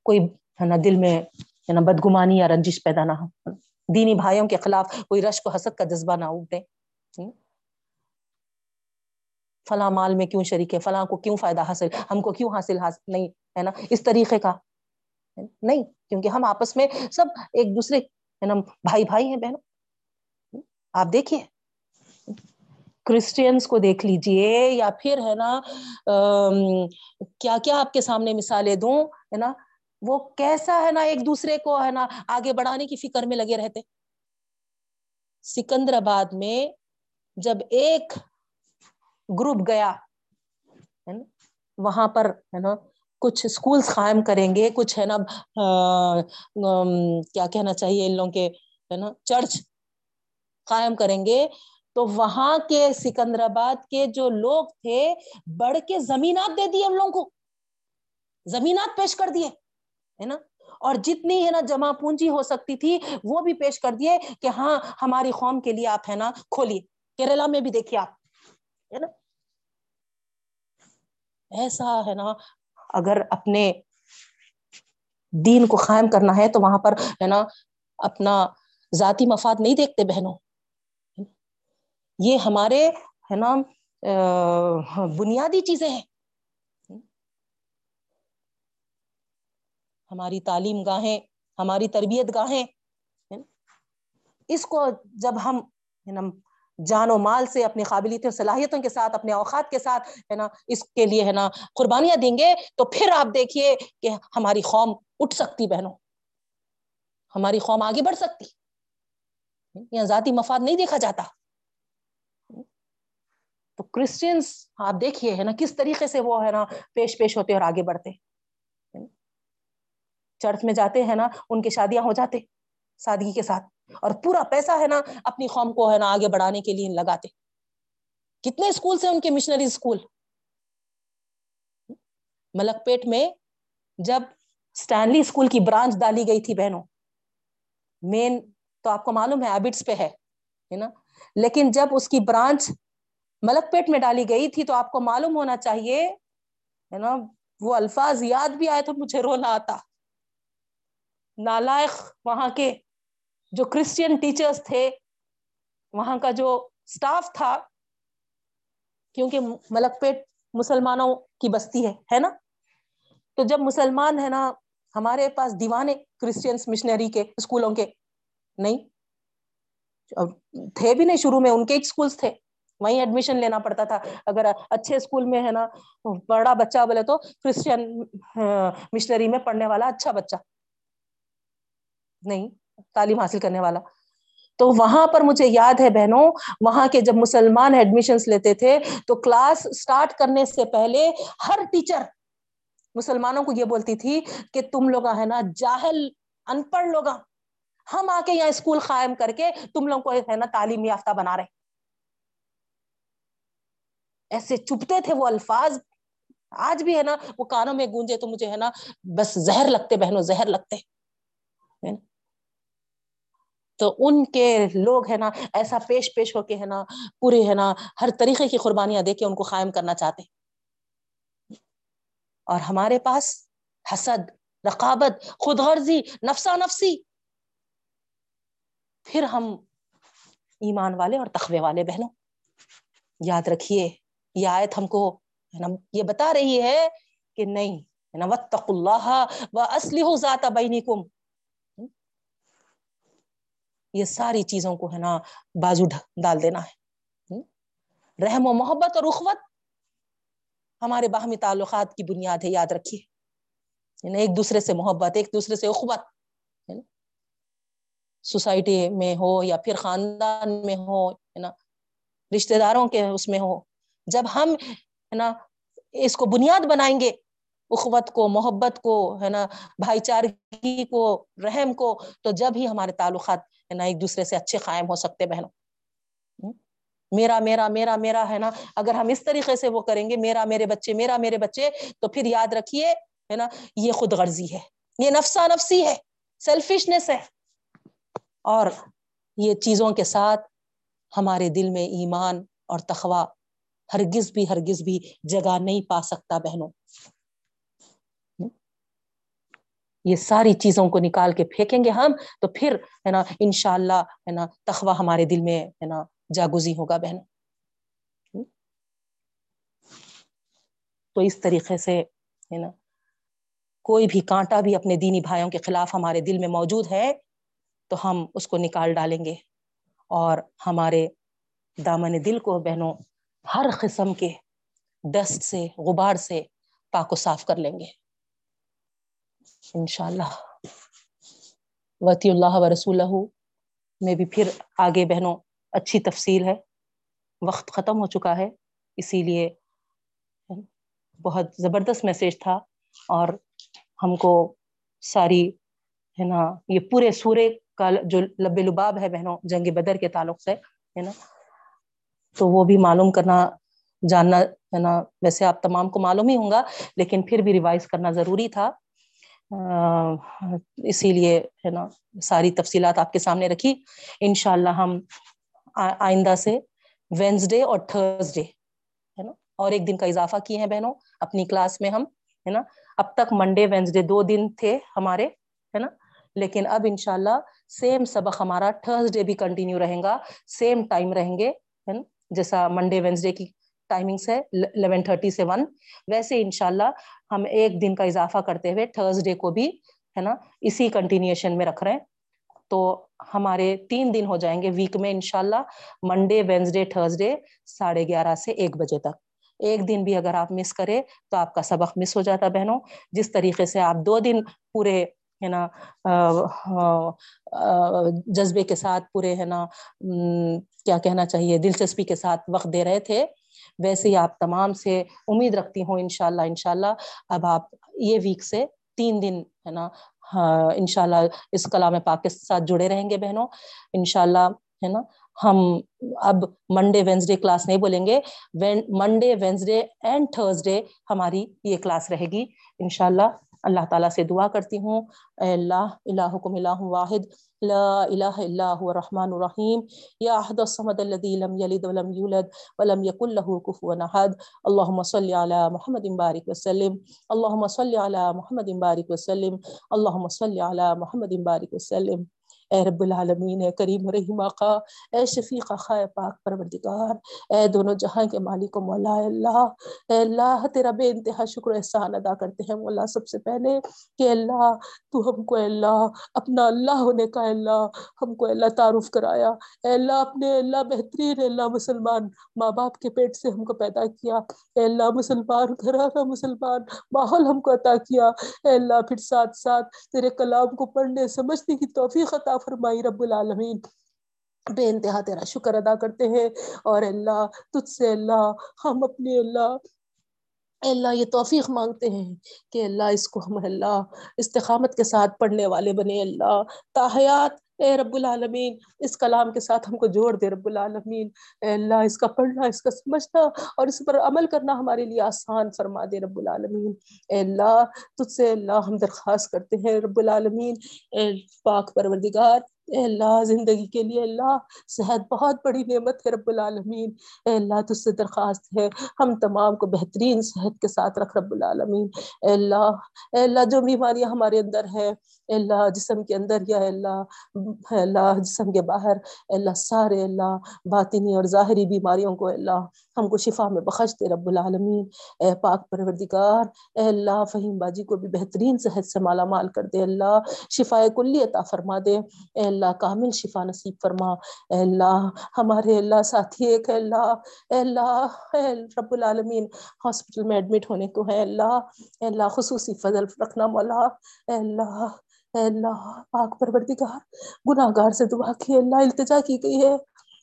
کوئی، ہے نا، دل میں، ہے نا، بدگمانی یا رنجش پیدا نہ ہو۔ دینی بھائیوں کے خلاف کوئی رشک و حسد کا جذبہ نہ اٹھے۔ فلاں مال میں کیوں شریک ہے؟ فلاں کو کیوں فائدہ حاصل؟ ہم کو کیوں حاصل حاصل؟ نہیں، ہے نا؟ اس طریقے کا۔ نہیں، کیونکہ ہم آپس میں سب ایک دوسرے، ہے نا، بھائی بھائی ہیں، بہنوں۔ آپ دیکھیے۔ کرسچینس کو دیکھ لیجیے یا پھر ہے نا کیا کیا آپ کے سامنے مثالیں دوں، ہے نا؟ وہ کیسا ہے نا ایک دوسرے کو ہے نا آگے بڑھانے کی فکر میں لگے رہتے؟ سکندر آباد میں جب ایک گروپ گیا وہاں پر ہے نا کچھ اسکولس قائم کریں گے، کچھ ہے نا کیا کہنا چاہیے ان لوگوں کے، ہے نا، چرچ قائم کریں گے۔ تو وہاں کے سکندر آباد کے جو لوگ تھے، بڑھ کے زمینات دے دیے ان لوگوں کو۔ زمینات پیش کر دیے، ہے نا؟ اور جتنی، ہے نا، جمع پونجی ہو سکتی تھی، وہ بھی پیش کر دیے کہ ہاں ہماری قوم کے لیے آپ، ہے نا، کھولیے۔ کیرلا میں بھی دیکھیے آپ، ہے نا؟ ایسا، ہے نا، اگر اپنے دین کو قائم کرنا ہے تو وہاں پر، ہے نا، اپنا ذاتی مفاد نہیں دیکھتے بہنوں۔ یہ ہمارے، ہے نا بنیادی چیزیں ہیں۔ ہماری تعلیم گاہیں، ہماری تربیت گاہیں اس کو جب ہم جان و مال سے اپنی قابلیتوں صلاحیتوں کے ساتھ، اپنے اوقات کے ساتھ، ہے نا، اس کے لیے، ہے نا، قربانیاں دیں گے، تو پھر آپ دیکھیے کہ ہماری قوم اٹھ سکتی بہنوں۔ ہماری قوم آگے بڑھ سکتی۔ یا ذاتی مفاد نہیں دیکھا جاتا۔ تو کرسچنس آپ دیکھیے ہے نا، کس طریقے سے وہ ہے نا پیش پیش ہوتے اور آگے بڑھتے۔ چرچ میں جاتے ہیں نا، ان کی شادیاں ہو جاتے سادگی کے ساتھ، اور پورا پیسہ ہے نا اپنی قوم کو ہے نا آگے بڑھانے کے لیے لگاتے۔ کتنے اسکول سے ان کے مشنری اسکول ملک پیٹ میں جب اسٹینلی اسکول کی برانچ ڈالی گئی تھی بہنوں مین تو آپ کو معلوم ہے ایبٹس پہ ہے نا۔ لیکن جب اس کی برانچ ملک پیٹ میں ڈالی گئی تھی تو آپ کو معلوم ہونا چاہیے، ہے نا، وہ الفاظ یاد بھی آئے تو مجھے رونا آتا۔ نالائق وہاں کے جو کرسچین ٹیچرز تھے، وہاں کا جو اسٹاف تھا، کیونکہ ملک پیٹ مسلمانوں کی بستی ہے ہے نا؟ تو جب مسلمان، ہے نا، ہمارے پاس دیوانے کرسچینس مشنری کے اسکولوں کے نہیں تھے بھی نہیں شروع میں، ان کے اسکولس تھے۔ وہیں ایڈمیشن لینا پڑتا تھا۔ اگر اچھے اسکول میں ہے نا، بڑا بچہ بولے تو کرسچین مشنری میں پڑھنے والا اچھا بچہ۔ نہیں، تعلیم حاصل کرنے والا۔ تو وہاں پر مجھے یاد ہے بہنوں، وہاں کے جب مسلمان ایڈمیشن لیتے تھے، تو کلاس اسٹارٹ کرنے سے پہلے ہر ٹیچر مسلمانوں کو یہ بولتی تھی کہ تم لوگ ہے نا، جاہل ان پڑھ لوگ ہم آ کے یہاں اسکول قائم کر کے تم لوگ کو ہے نا تعلیم یافتہ بنا رہے۔ ایسے چپتے تھے وہ الفاظ۔ آج بھی ہے نا وہ کانوں میں گونجے تو مجھے ہے نا بس زہر لگتے بہنوں، زہر لگتے۔ تو ان کے لوگ ہے نا ایسا پیش پیش ہو کے ہے نا پورے ہے نا ہر طریقے کی قربانیاں دے کے ان کو قائم کرنا چاہتے۔ اور ہمارے پاس حسد، رقابت خود غرضی نفسا نفسی پھر ہم ایمان والے اور تخوے والے بہنوں، یاد رکھیے۔ یہ آیت ہم کو یہ بتا رہی ہے کہ نہیں وطق اللہ و اصلی ہو بینکم یہ ساری چیزوں کو ہے نا بازو ڈال دینا ہے۔ رحم و محبت اور اخوت ہمارے باہمی تعلقات کی بنیاد ہے، یاد رکھیے۔ یعنی ایک دوسرے سے محبت، ایک دوسرے سے اخوت۔ سوسائٹی میں ہو یا پھر خاندان میں ہو، ہے نا رشتے داروں کے اس میں ہو۔ جب ہم، ہے نا، اس کو بنیاد بنائیں گے، اخوت کو، محبت کو، ہے نا، بھائی چارگی کو، رحم کو، تو جب ہی ہمارے تعلقات، ہے نا، ایک دوسرے سے اچھے قائم ہو سکتے بہنوں۔ میرا میرا میرا میرا، ہے نا، اگر ہم اس طریقے سے وہ کریں گے، میرا، میرے بچے، میرا، میرے بچے، تو پھر یاد رکھیے، ہے نا، یہ خود غرضی ہے، یہ نفسا نفسی ہے سیلفشنس ہے۔ اور یہ چیزوں کے ساتھ ہمارے دل میں ایمان اور تخوا ہرگز بھی ہرگز بھی جگہ نہیں پا سکتا بہنوں۔ یہ ساری چیزوں کو نکال کے پھینکیں گے ہم، تو پھر ہے نا ان شاء اللہ ہے نا تخوا ہمارے دل میں ہے نا، جاگوزی ہوگا بہن تو اس طریقے سے ہے نا، کوئی بھی کانٹا بھی اپنے دینی بھائیوں کے خلاف ہمارے دل میں موجود ہے، تو ہم اس کو نکال ڈالیں گے۔ اور ہمارے دامن دل کو بہنوں ہر قسم کے ڈسٹ سے، غبار سے پاک و صاف کر لیں گے۔ انشاء اللہ وطی اللہ و رسول میں بھی پھر آگے بہنوں، اچھی تفصیل ہے۔ وقت ختم ہو چکا ہے، اسی لیے بہت زبردست میسج تھا۔ اور ہم کو ساری، ہے نا، یہ پورے سورے کا جو لب لباب ہے بہنوں، جنگ بدر کے تعلق سے، ہے نا تو وہ بھی معلوم کرنا، جاننا، ہے نا، ویسے آپ تمام کو معلوم ہی ہوں گا، لیکن پھر بھی ریوائز کرنا ضروری تھا۔ اسی لیے، ہے نا، ساری تفصیلات آپ کے سامنے رکھی۔ ان شاء اللہ ہم آئندہ سے وینسڈے اور تھرسڈے، ہے نا، اور ایک دن کا اضافہ کیے ہیں بہنوں، اپنی کلاس میں ہم، ہے نا۔ اب تک منڈے وینسڈے دو دن تھے ہمارے، ہے نا، لیکن اب انشاءاللہ سیم سبق ہمارا تھرسڈے بھی کنٹینیو رہیں گا، سیم ٹائم رہیں گے۔ جیسا منڈے وینسڈے کی ٹائمنگس ہے الیون تھرٹی سے ون ویسے انشاءاللہ ہم ایک دن کا اضافہ کرتے ہوئے تھرسڈے کو بھی، ہے نا، اسی کنٹینیوشن میں رکھ رہے ہیں۔ تو ہمارے تین دن ہو جائیں گے ویک میں انشاءاللہ منڈے وینسڈے تھرسڈے ساڑھے گیارہ سے ایک بجے تک۔ ایک دن بھی اگر آپ مس کرے تو آپ کا سبق مس ہو جاتا بہنوں۔ جس طریقے سے آپ دو دن پورے ہے نا ہاں، جذبے کے ساتھ پورے، ہے نا کیا کہنا چاہیے، دلچسپی کے ساتھ وقت دے رہے تھے۔ ویسے ہی آپ تمام سے امید رکھتی ہوں ان شاء اللہ ان شاء اللہ اب آپ یہ ویک سے تین دن، ہے نا ہاں، ان شاء اللہ اس کلام پاک کے ساتھ جڑے رہیں گے بہنوں۔ ان شاء اللہ ہے نا، ہم اب منڈے وینسڈے کلاس نہیں بولیں گے۔ منڈے وینسڈے اینڈ تھرسڈے ہماری یہ کلاس رہے گی، انشاءاللہ۔ اللہ تعالیٰ سے دعا کرتی ہوں۔ اے اللہ، الہکم الہ واحد، لا الہ الا هو الرحمن الرحیم۔ یا احد الصمد الذي لم يلد ولم يولد ولم يكن له كفوا احد۔ اللهم صل على محمد بارك وسلم۔ اللهم صل على محمد بارك وسلم۔ اللهم صل على محمد بارك وسلم۔ اے رب العالمین، اے کریم و رحیم آقا، اے شفیق آقا، اے پاک پروردگار، اے دونوں جہاں کے مالک و مولا، اے اللہ اے اللہ، تیرا بے انتہا شکر احسان ادا کرتے ہیں مولا سب سے پہلے کہ اللہ، تو ہم کو اے اللہ، اپنا اللہ ہونے کا اے اللہ، ہم کو اے اللہ تعارف کرایا۔ اے اللہ، اپنے اللہ بہترین اے اللہ مسلمان ماں باپ کے پیٹ سے ہم کو پیدا کیا۔ اے اللہ مسلمان گھرانہ مسلمان، ماحول ہم کو عطا کیا۔ اے اللہ، پھر ساتھ ساتھ تیرے کلام کو پڑھنے، سمجھنے کی توفیق عطا فرمائی رب العالمین۔ بے انتہا تیرا شکر ادا کرتے ہیں۔ اور اللہ، تجھ سے اللہ، ہم اپنے اللہ اللہ، یہ توفیق مانگتے ہیں کہ اللہ، اس کو ہم اللہ، استقامت کے ساتھ پڑھنے والے بنے۔ اللہ، تاحیات اے رب العالمین، اس کلام کے ساتھ ہم کو جوڑ دے رب العالمین۔ اے اللہ، اس کا پڑھنا، اس کا سمجھنا اور اس پر عمل کرنا ہمارے لیے آسان فرما دے رب العالمین۔ اے اللہ، تجھ سے اللہ ہم درخواست کرتے ہیں رب العالمین۔ اے پاک پروردگار، اے اللہ، زندگی کے لیے اللہ، صحت بہت بڑی نعمت ہے رب العالمین۔ اے اللہ، تجھ سے درخواست ہے۔ ہم تمام کو بہترین صحت کے ساتھ رکھ رب العالمین۔ اے اللہ اے اللہ، جو بیماریاں ہمارے اندر ہے اے اللہ جسم کے اندر یا اللہ اے اللہ جسم کے باہر اے اللہ سارے اللہ باطنی اور ظاہری بیماریوں کو اللہ ہم کو شفا میں بخش دے رب العالمین اے پاک پروردگار اے اللہ فہیم باجی کو بھی بہترین صحت سے مالا مال کر دے اللہ شفا کلی عطا فرما دے اے اللہ کامل شفا نصیب فرما اے اللہ ہمارے اللہ ساتھی ایک اللہ اے اللہ اے رب العالمین ہاسپٹل میں ایڈمٹ ہونے کو ہے اللہ اے اللہ خصوصی فضل رکھنا مولا اے اللہ اے اللہ پاک پروردگار گناہ گار سے دعا کی، اللہ التجا کی گئی ہے۔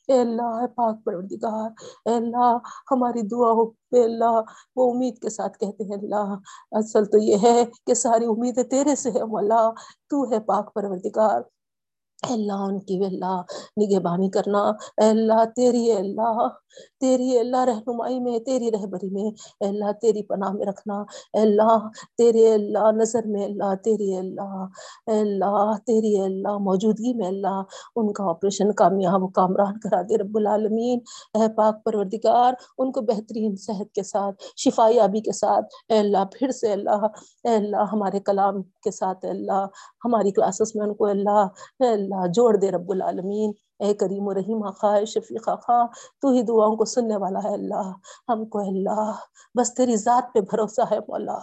اے اللہ پاک پروردگار، اے اللہ، ہماری دعا ہو پہ اللہ وہ امید کے ساتھ کہتے ہیں۔ اللہ، اصل تو یہ ہے کہ ساری امیدیں تیرے سے ہے مولا، تو ہے پاک پروردگار۔ اللہ ان کی اللہ نگہبانی کرنا اے اللہ تیری اللہ تیری اللہ رہنمائی میں تیری رہبری میں اے اللہ تیری پناہ میں رکھنا اے اللہ تیرے اللہ نظر میں اللہ تیری اللہ اے اللہ تیری اللہ موجودگی میں اللہ ان کا آپریشن کامیاب کامران کرا دے رب العالمین اے پاک پروردگار ان کو بہترین صحت کے ساتھ شفائی آبی کے ساتھ اے اللہ پھر سے اللہ اے اللہ ہمارے کلام کے ساتھ اے اللہ ہماری کلاسز میں ان کو اللہ اے اللہ اللہ، جوڑ دے رب العالمین۔ اے کریم و رحیم، آقا، اے شفیق، آقا، تو ہی دعاؤں کو سننے والا ہے اللہ۔ ہم کو اللہ، بس تیری ذات پہ بھروسہ ہے مولا۔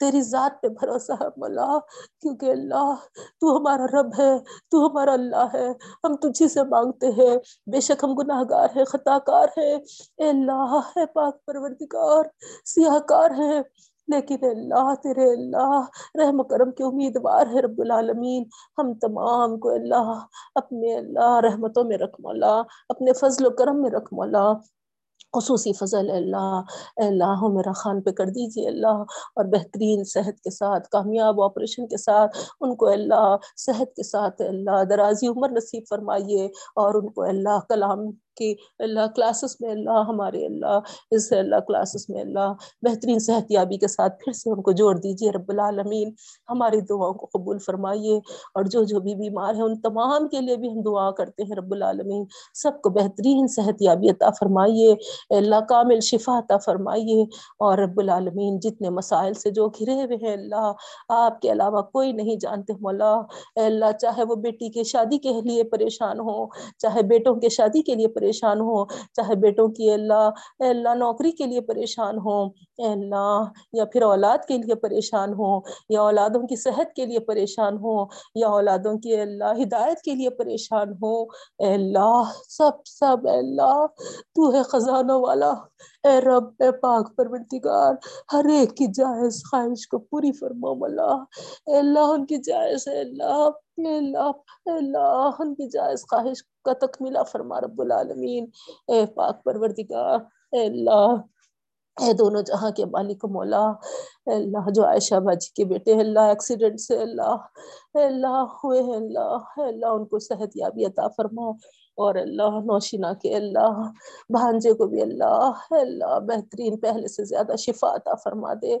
تیری ذات پہ بھروسہ ہے مولا، کیونکہ اللہ، تو ہمارا رب ہے، تو ہمارا اللہ ہے۔ ہم تجھی سے مانگتے ہیں۔ بے شک ہم گناہ گار ہے خطا کار ہے اے اللہ ہے پاک پروردگار، سیاہ کار ہے لیکن اللہ تیرے اللہ، رحم کرم کے امیدوار ہے رب العالمین۔ ہم تمام کو اللہ، اپنے اللہ رحمتوں میں رکھ مولا، اپنے فضل و کرم میں رکھ مولا۔ خصوصی فضل اللہ۔ اللہ میرا خان پہ کر دیجیے اللہ۔ اور بہترین صحت کے ساتھ، کامیاب آپریشن کے ساتھ، ان کو اللہ، صحت کے ساتھ اللہ، درازی عمر نصیب فرمائیے۔ اور ان کو اللہ، کلام کی اللہ کلاسز میں اللہ، ہمارے اللہ، اس اللہ کلاسز میں اللہ، بہترین صحت یابی کے ساتھ پھر سے ان کو جوڑ دیجیے رب العالمین۔ ہماری دعاؤں کو قبول فرمائیے اور جو جو بھی بیمار ہیں، ان تمام کے لیے بھی ہم دعا کرتے ہیں رب العالمین۔ سب کو بہترین صحت یابی عطا فرمائیے اللہ کامل شفا عطا فرمائیے۔ اور رب العالمین، جتنے مسائل سے جو گھرے ہوئے ہیں اللہ، آپ کے علاوہ کوئی نہیں جانتے مولا۔ اللہ، چاہے وہ بیٹی کے شادی کے لیے پریشان ہو چاہے بیٹوں کے شادی کے لیے پریشان ہو چاہے بیٹوں کی اللہ، اے اللہ نوکری کے لیے پریشان ہو اللہ، یا پھر اولاد کے لیے پریشان ہو یا اولادوں کی صحت کے لیے پریشان ہو یا اولادوں کی اللہ، ہدایت کے لیے پریشان ہو اے اللہ، سب سب، اے اللہ، تو ہے خزانوں والا، اے رب، اے پاک پروردگار، ہر ایک کی جائز خواہش کو پوری فرما مولا اے اللہ، ان کی جائز ہے اللہ اللہ اللہ ان کی جائز خواہش کا تکمیلہ فرما، رب العالمین۔ اے پاک پروردگار، اے اللہ، اے دونوں جہاں کے مالک مولا، اے اللہ، جو عائشہ باجی کے بیٹے اللہ ایکسیڈنٹ سے، اللہ، اے اللہ ہوئے اللہ، اے اللہ، ان کو صحت یابی عطا فرما اور اللہ نوشینہ کے اللہ بھانجے کو بھی اللہ اللہ، بہترین پہلے سے زیادہ شفا عطا فرما دے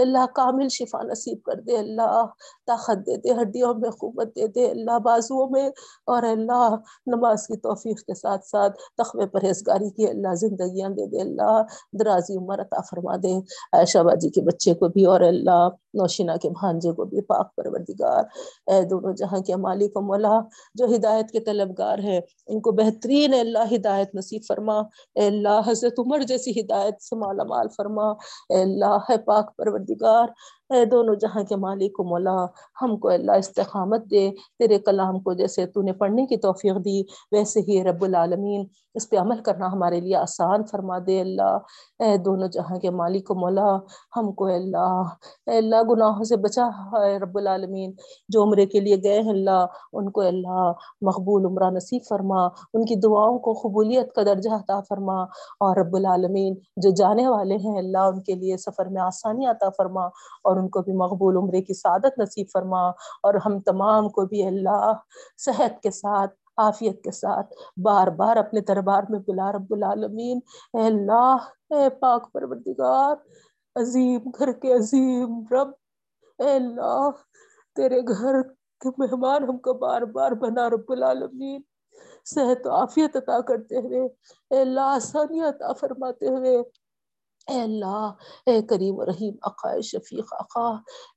اللہ، کامل شفا نصیب کر دے اللہ، طاقت دے دے، ہڈیوں میں قوت دے دے اللہ، بازوؤں میں، اور اللہ، نماز کی توفیق کے ساتھ ساتھ تخوے پرہیزگاری کی اللہ، زندگیاں دے دے اللہ، درازی عمر عطا فرما دے۔ عائشہ باجی کے بچے کو بھی، اور اللہ نوشینہ کے بھانجے کو بھی، پاک پروردگار۔ اے دونوں جہاں کے مالک و مولا جو ہدایت کے طلبگار ہیں ان کو بہترین اللہ ہدایت نصیب فرما۔ اے اللہ حضرت عمر جیسی ہدایت سے مالا مال فرما۔ اے اللہ پاک پروردگار۔ اے دونوں جہاں کے مالک و مولا، ہم کو اللہ استقامت دے، تیرے کلام کو جیسے تو نے پڑھنے کی توفیق دی، ویسے ہی رب العالمین، اس پہ عمل کرنا ہمارے لیے آسان فرما دے اللہ۔ اے دونوں جہاں کے مالک و مولا، ہم کو اللہ، اے اللہ گناہوں سے بچا ہے رب العالمین۔ جو عمرے کے لیے گئے ہیں اللہ، ان کو اللہ مقبول عمرہ نصیب فرما۔ ان کی دعاؤں کو قبولیت کا درجہ عطا فرما۔ اور رب العالمین، جو جانے والے ہیں اللہ، ان کے لیے سفر میں آسانی عطا فرما۔ اور ان کو بھی مقبول عمرے کی سعادت نصیب فرما اور ہم تمام کو بھی اللہ صحت کے ساتھ، عافیت کے ساتھ بار بار اپنے دربار میں بلا رب العالمین۔ اے اللہ، اے پاک پروردگار، عظیم گھر کے عظیم رب، اے اللہ، تیرے گھر کے مہمان ہم کو بار بار بنا رب العالمین۔ صحت و عافیت عطا کرتے ہوئے، اے اللہ آسانی عطا فرماتے ہوئے اے اللہ اے کریم و رحیم، اقا شفیق، اقا،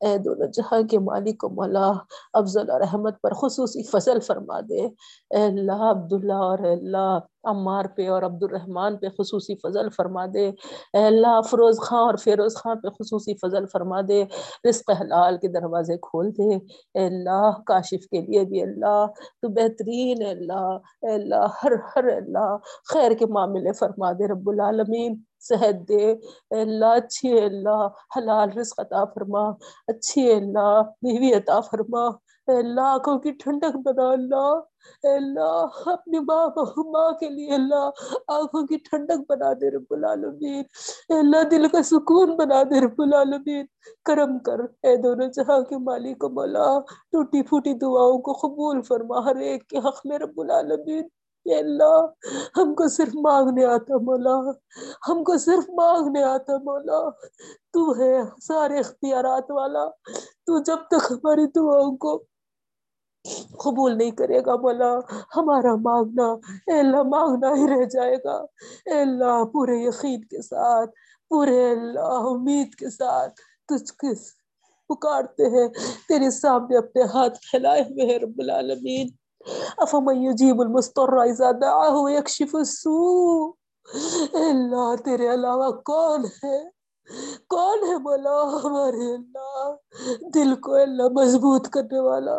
اے دونوں جہاں کے مالک و مولا، افضل اور احمد پر خصوصی فضل فرما دے۔ اے اللہ، عبداللہ اور اے اللہ، عمار پہ اور عبد الرحمن پہ خصوصی فضل فرما دے۔ اے اللہ، فروز خان اور فیروز خان پہ خصوصی فضل فرما دے۔ رزق حلال کے دروازے کھول دے۔ اے اللہ، کاشف کے لیے بھی اللہ، تو بہترین اے اللہ اے اللہ، ہر ہر اللہ، خیر کے معاملے فرما دے رب العالمین۔ صحت دے اے اللہ، اچھی اے اللہ، حلال رزق عطا فرما، اچھی اے اللہ بیوی عطا فرما، اے اللہ، آنکھوں کی ٹھنڈک بنا اللہ، اے اللہ، اپنی ماں ماں کے لیے اللہ، آنکھوں کی ٹھنڈک بنا دے رب العالمین، اے اللہ، دل کا سکون بنا دے رب العالمین، کرم کر، اے دونوں جہاں کے مالک و مولا، ٹوٹی پھوٹی دعاؤں کو قبول فرما، ہر ایک کے حق میں رب العالمین۔ اے اللہ، ہم کو صرف مانگنے آتا مولا، ہم کو صرف مانگنے آتا مولا۔ تو ہے سارے اختیارات والا، تو جب تک ہماری دعاؤں کو قبول نہیں کرے گا مولا، ہمارا مانگنا، اے اللہ، مانگنا ہی رہ جائے گا۔ اے اللہ، پورے یقین کے ساتھ، پورے اللہ، امید کے ساتھ تجھ کس پکارتے ہیں۔ تیرے سامنے اپنے ہاتھ پھیلائے ہوئے ہیں رب العالمین۔ افمن یجیب المستر اذا دعاه ويكشف السوء؟ اللہ تیرے علاوہ کون ہے کون ہے مولا ہمارے اللہ دل کو اللہ مضبوط کرنے والا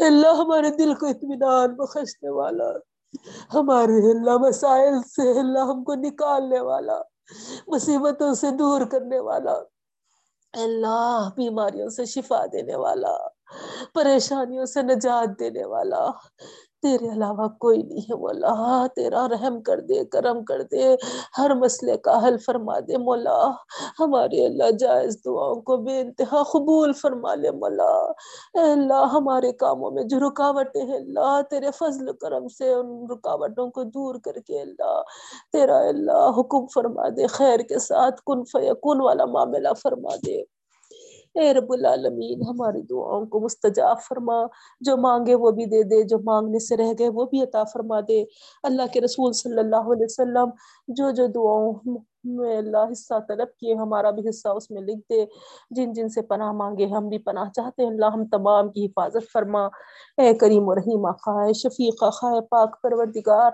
اللہ ہمارے دل کو اطمینان بخشنے والا، ہمارے اللہ مسائل سے اللہ ہم کو نکالنے والا، مصیبتوں سے دور کرنے والا اللہ بیماریوں سے شفا دینے والا۔ پریشانیوں سے نجات دینے والا۔ تیرے علاوہ کوئی نہیں ہے مولا۔ تیرا رحم کر دے، کرم کر دے۔ ہر مسئلے کا حل فرما دے مولا۔ ہمارے اللہ جائز دعاؤں کو بے انتہا قبول فرما لے مولا۔ اے اللہ، ہمارے کاموں میں جو رکاوٹیں ہیں، اللہ، تیرے فضل کرم سے ان رکاوٹوں کو دور کر کے اللہ۔ تیرا اللہ حکم فرما دے، خیر کے ساتھ کن فیکون والا معاملہ فرما دے۔ اے رب العالمین، ہماری دعاؤں کو مستجاب فرما۔ جو مانگے وہ بھی دے دے، جو مانگنے سے رہ گئے وہ بھی عطا فرما دے۔ اللہ کے رسول صلی اللہ علیہ وسلم، جو جو دعاؤں میں اللہ حصہ طلب کیے، ہمارا بھی حصہ اس میں لکھ دے۔ جن جن سے پناہ مانگے، ہم بھی پناہ چاہتے ہیں۔ اللہ ہم تمام کی حفاظت فرما۔ اے کریم و رحیم خائے شفیق خائے پاک پروردگار،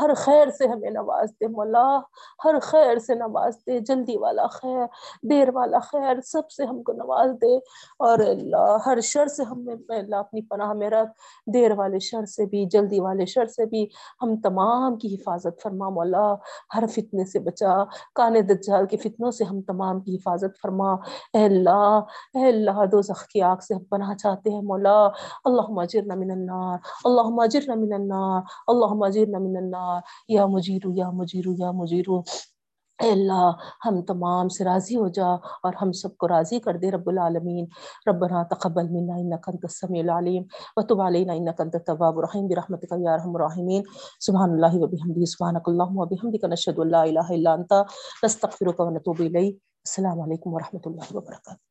ہر خیر سے ہمیں نواز دے مولا۔ ہر خیر سے نواز دے، جلدی والا خیر، دیر والا خیر، سب سے ہم کو نواز دے۔ اور اللہ، ہر شر سے ہم اللہ اپنی پناہ میں رکھ۔ دیر والے شر سے بھی، جلدی والے شر سے بھی ہم تمام کی حفاظت فرما مولا۔ ہر فتنے سے بچا۔ کانے دجال کے فتنوں سے ہم تمام کی حفاظت فرما۔ اے اللہ اے اللہ دو کی آگ سے ہم پناہ چاہتے ہیں، مولا۔ اللہ اجرنا من النار اللہ اجرنا من النار اللہ اجرنا من النار۔ یا مجیرو یا مجیرو یا مجیرو۔ اے اللہ، ہم تمام سے راضی ہو جا اور ہم سب کو راضی کر دے رب العالمین۔ ربنا تقبل منا انك انت السميع العليم وتب علينا انك انت التواب الرحيم برحمتك يا ارحم الراحمين سبحان الله وبحمده سبحانك اللهم وبحمدك نشهد ان لا اله الا انت نستغفرك ونتوب اليك السلام علیکم ورحمۃ اللہ وبرکاتہ